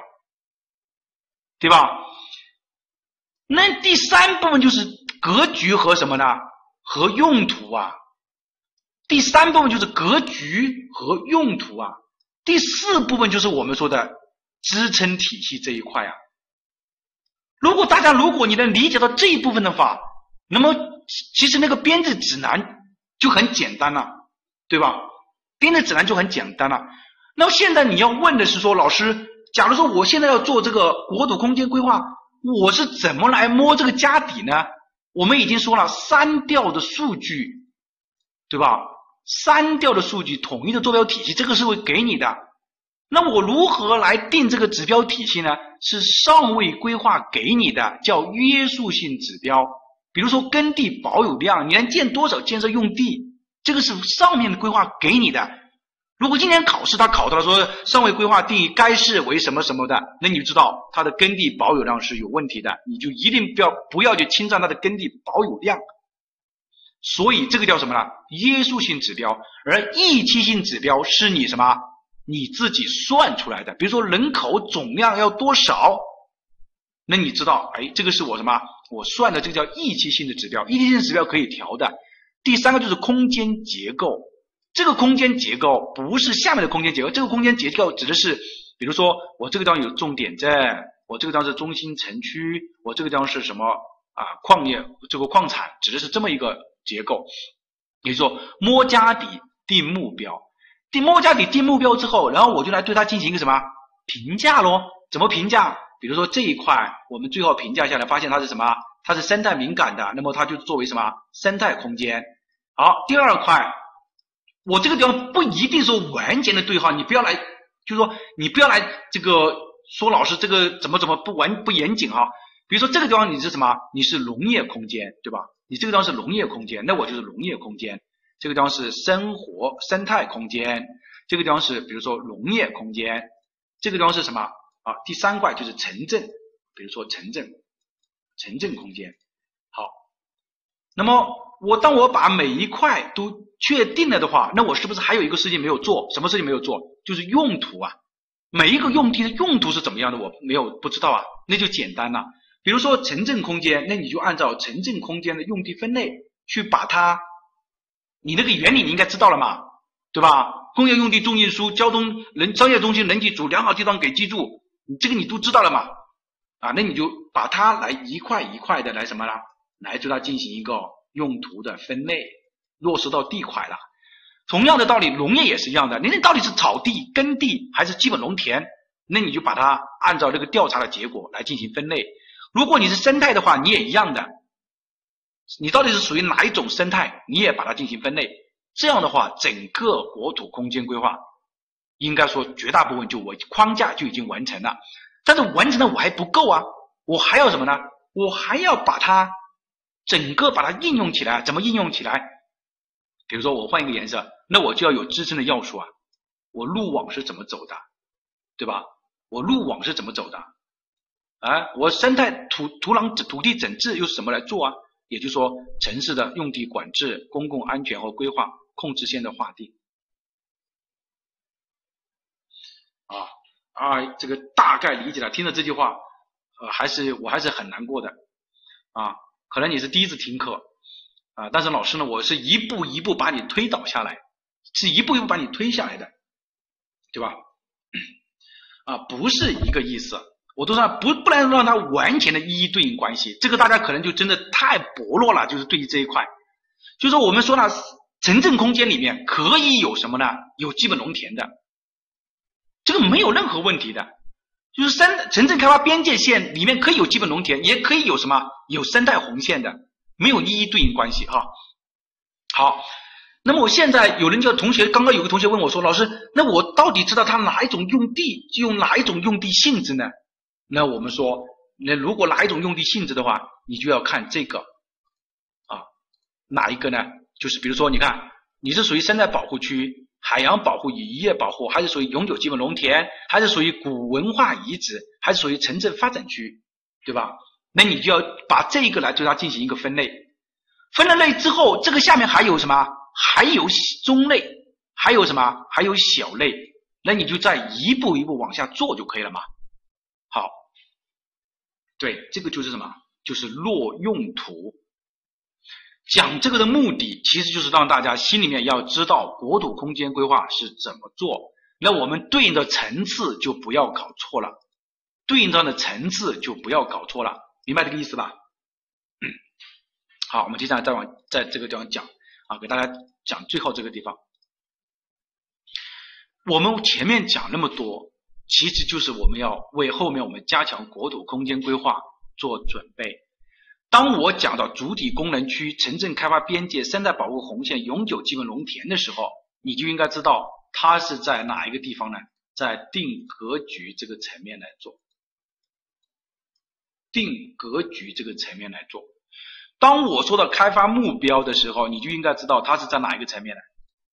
对吧？那第三部分就是格局和什么呢？和用途啊。第三部分就是格局和用途啊。第四部分就是我们说的支撑体系这一块啊。如果大家如果你能理解到这一部分的话，那么。其实那个编制指南就很简单了，对吧？编制指南就很简单了。那么现在你要问的是说，老师，假如说我现在要做这个国土空间规划，我是怎么来摸这个家底呢？我们已经说了，三调的数据，对吧？三调的数据，统一的坐标体系，这个是会给你的。那我如何来定这个指标体系呢？是尚未规划给你的，叫约束性指标。比如说耕地保有量，你能建多少建设用地？这个是上面的规划给你的。如果今年考试他考到了说尚未规划定义该市为什么什么的，那你就知道它的耕地保有量是有问题的，你就一定不要不要去侵占它的耕地保有量。所以这个叫什么呢？约束性指标，而预期性指标是你什么？你自己算出来的。比如说人口总量要多少？那你知道，哎，这个是我什么？我算的这个叫预期性的指标，预期性指标可以调的。第三个就是空间结构，这个空间结构不是下面的空间结构，这个空间结构指的是，比如说我这个地方有重点镇，我这个地方是中心城区，我这个地方是什么啊？矿业这个矿产，指的是这么一个结构。也就是说，摸家底定目标，定摸家底定目标之后，然后我就来对它进行一个什么评价喽？怎么评价？比如说这一块，我们最后评价下来，发现它是什么？它是生态敏感的，那么它就作为什么生态空间。好，第二块，我这个地方不一定说完全的对号，你不要来，就是说你不要来这个说老师这个怎么怎么不完不严谨哈。比如说这个地方你是什么？你是农业空间，对吧？你这个地方是农业空间，那我就是农业空间。这个地方是生活生态空间，这个地方是比如说农业空间，这个地方是什么？啊，第三块就是城镇，比如说城镇，城镇空间。好，那么我当我把每一块都确定了的话，那我是不是还有一个事情没有做？什么事情没有做？就是用途啊，每一个用地的用途是怎么样的？我没有不知道啊，那就简单了。比如说城镇空间，那你就按照城镇空间的用地分类去把它你那个原理你应该知道了嘛，对吧？工业用地重运输、交通人商业中心人机组良好地段给居住，这个你都知道了嘛？啊，那你就把它来一块一块的来什么呢？来对它进行一个用途的分类，落实到地块了。同样的道理，农业也是一样的。你那到底是草地、耕地还是基本农田？那你就把它按照这个调查的结果来进行分类。如果你是生态的话，你也一样的。你到底是属于哪一种生态，你也把它进行分类。这样的话，整个国土空间规划应该说绝大部分就我框架就已经完成了。但是完成了我还不够啊，我还要什么呢？我还要把它整个把它应用起来。怎么应用起来？比如说我换一个颜色，那我就要有支撑的要素啊。我路网是怎么走的，对吧？我路网是怎么走的？啊，我生态土土壤土地整治又是怎么来做啊？也就是说，城市的用地管制、公共安全和规划、控制线的划定。啊啊，这个大概理解了。听了这句话，呃，还是我还是很难过的。啊，可能你是第一次听课，啊，但是老师呢，我是一步一步把你推导下来，是一步一步把你推下来的，对吧？啊，不是一个意思。我都说不不能让它完全的一一对应关系，这个大家可能就真的太薄弱了。就是对于这一块，就是说我们说了，城镇空间里面可以有什么呢？有基本农田的，这个没有任何问题的。就是生城镇开发边界线里面可以有基本农田，也可以有什么有生态红线的，没有一一对应关系哈。好，那么我现在有人叫同学，刚刚有个同学问我说，老师，那我到底知道它哪一种用地就用哪一种用地性质呢？那我们说，那如果哪一种用地性质的话，你就要看这个啊，哪一个呢？就是比如说，你看你是属于生态保护区、海洋保护与、渔业保护，还是属于永久基本农田，还是属于古文化遗址，还是属于城镇发展区，对吧？那你就要把这个来对它进行一个分类。分了类之后，这个下面还有什么？还有中类，还有什么？还有小类。那你就再一步一步往下做就可以了嘛。好。对，这个就是什么？就是落用途。讲这个的目的，其实就是让大家心里面要知道国土空间规划是怎么做。那我们对应的层次就不要搞错了，对应上的层次就不要搞错了，明白这个意思吧？[CLEARS THROAT] 好，我们接下来再往在这个地方讲啊，给大家讲最后这个地方。我们前面讲那么多。其实就是我们要为后面我们加强国土空间规划做准备。当我讲到主体功能区、城镇开发边界、生态保护红线、永久基本农田的时候，你就应该知道它是在哪一个地方呢？在定格局这个层面来做，定格局这个层面来做。当我说到开发目标的时候，你就应该知道它是在哪一个层面呢？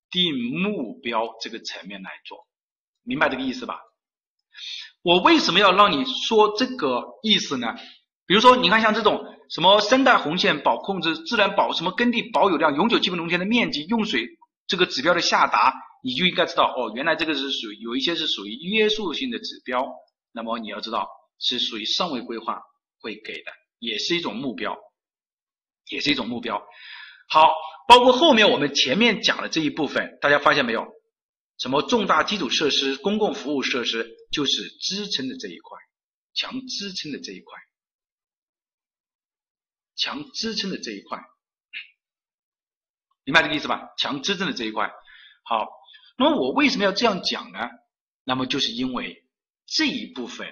定目标这个层面来做，明白这个意思吧？我为什么要让你说这个意思呢？比如说，你看像这种什么生态红线保控制、自然保什么耕地保有量、永久基本农田的面积、用水这个指标的下达，你就应该知道哦，原来这个是属于有一些是属于约束性的指标。那么你要知道是属于上位规划会给的，也是一种目标，也是一种目标。好，包括后面我们前面讲的这一部分，大家发现没有？什么重大基础设施、公共服务设施，就是支撑的这一块，强支撑的这一块，强支撑的这一块，明白这个意思吧？强支撑的这一块。好，那么我为什么要这样讲呢？那么就是因为这一部分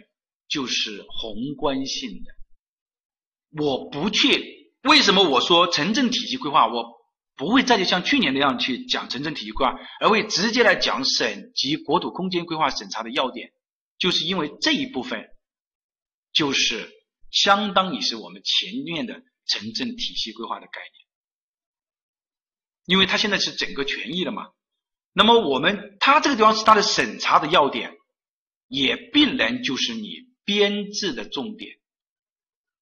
就是宏观性的，我不去为什么我说城镇体系规划我。不会再去像去年那样去讲城镇体系规划，而会直接来讲省级国土空间规划审查的要点，就是因为这一部分就是相当于是我们前面的城镇体系规划的概念，因为它现在是整个权益了嘛。那么我们它这个地方是它的审查的要点，也必然就是你编制的重点。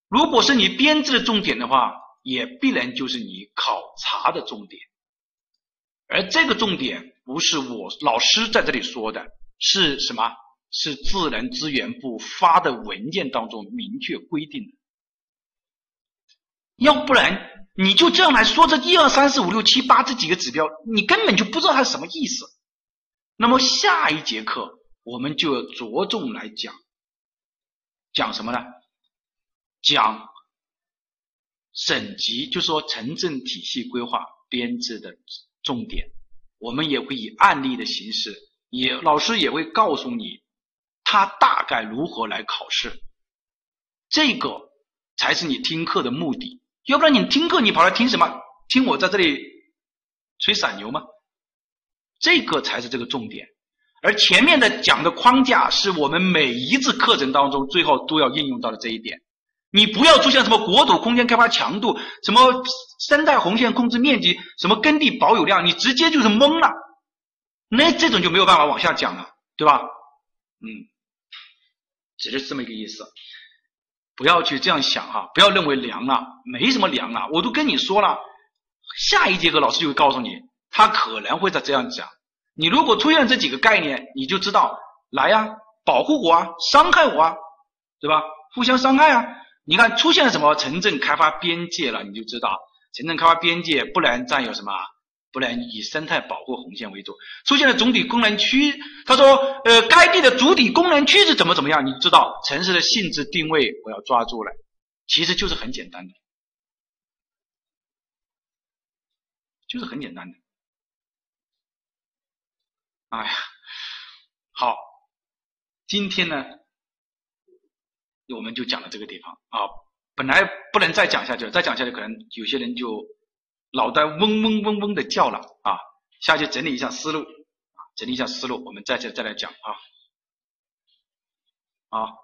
如果是你编制的重点的话，也必然就是你考察的重点，而这个重点不是我老师在这里说的，是什么？是自然资源部发的文件当中明确规定的。要不然你就这样来说这一二三四五六七八这几个指标，你根本就不知道它是什么意思。那么下一节课我们就着重来讲，讲什么呢？讲省级，就是说城镇体系规划编制的重点。我们也会以案例的形式，也老师也会告诉你，他大概如何来考试。这个才是你听课的目的，要不然你听课你跑来听什么？听我在这里吹散牛吗？这个才是这个重点。而前面的讲的框架是我们每一次课程当中最后都要应用到的这一点。你不要出现什么国土空间开发强度，什么生态红线控制面积，什么耕地保有量，你直接就是懵了。那这种就没有办法往下讲了，对吧？嗯，只是这么一个意思。不要去这样想哈，不要认为凉了，没什么凉了。我都跟你说了，下一节课老师就会告诉你，他可能会再这样讲。你如果出现这几个概念，你就知道来呀，保护我啊，伤害我啊，对吧？互相伤害啊。你看出现了什么城镇开发边界了，你就知道城镇开发边界不能占有什么，不能以生态保护红线为主。出现了总体功能区，他说，呃，该地的主体功能区是怎么怎么样？你知道城市的性质定位我要抓住了，其实就是很简单的，就是很简单的。哎呀，好，今天呢？我们就讲到这个地方啊，本来不能再讲下去了，再讲下去可能有些人就脑袋嗡嗡嗡嗡的叫了啊。下去整理一下思路啊，整理一下思路，我们再再再来讲啊。好，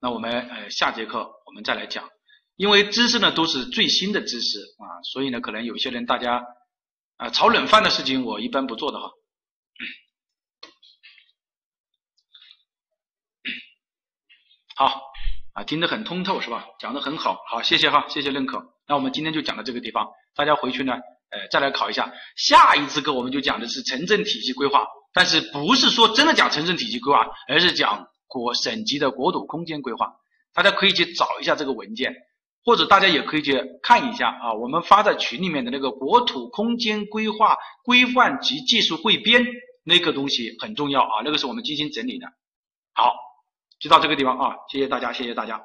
那我们呃下节课我们再来讲，因为知识呢都是最新的知识啊，所以呢可能有些人大家啊炒冷饭的事情我一般不做的哈。[COUGHS] 好。啊，听得很通透是吧？讲得很好，好，谢谢哈，谢谢认可。那我们今天就讲到这个地方，大家回去呢，呃，再来考一下。下一次课我们就讲的是城镇体系规划，但是不是说真的讲城镇体系规划，而是讲国省级的国土空间规划。大家可以去找一下这个文件，或者大家也可以去看一下啊，我们发在群里面的那个国土空间规划规范及技术汇编那个东西很重要啊，那个是我们精心整理的。好。就到这个地方啊，谢谢大家，谢谢大家。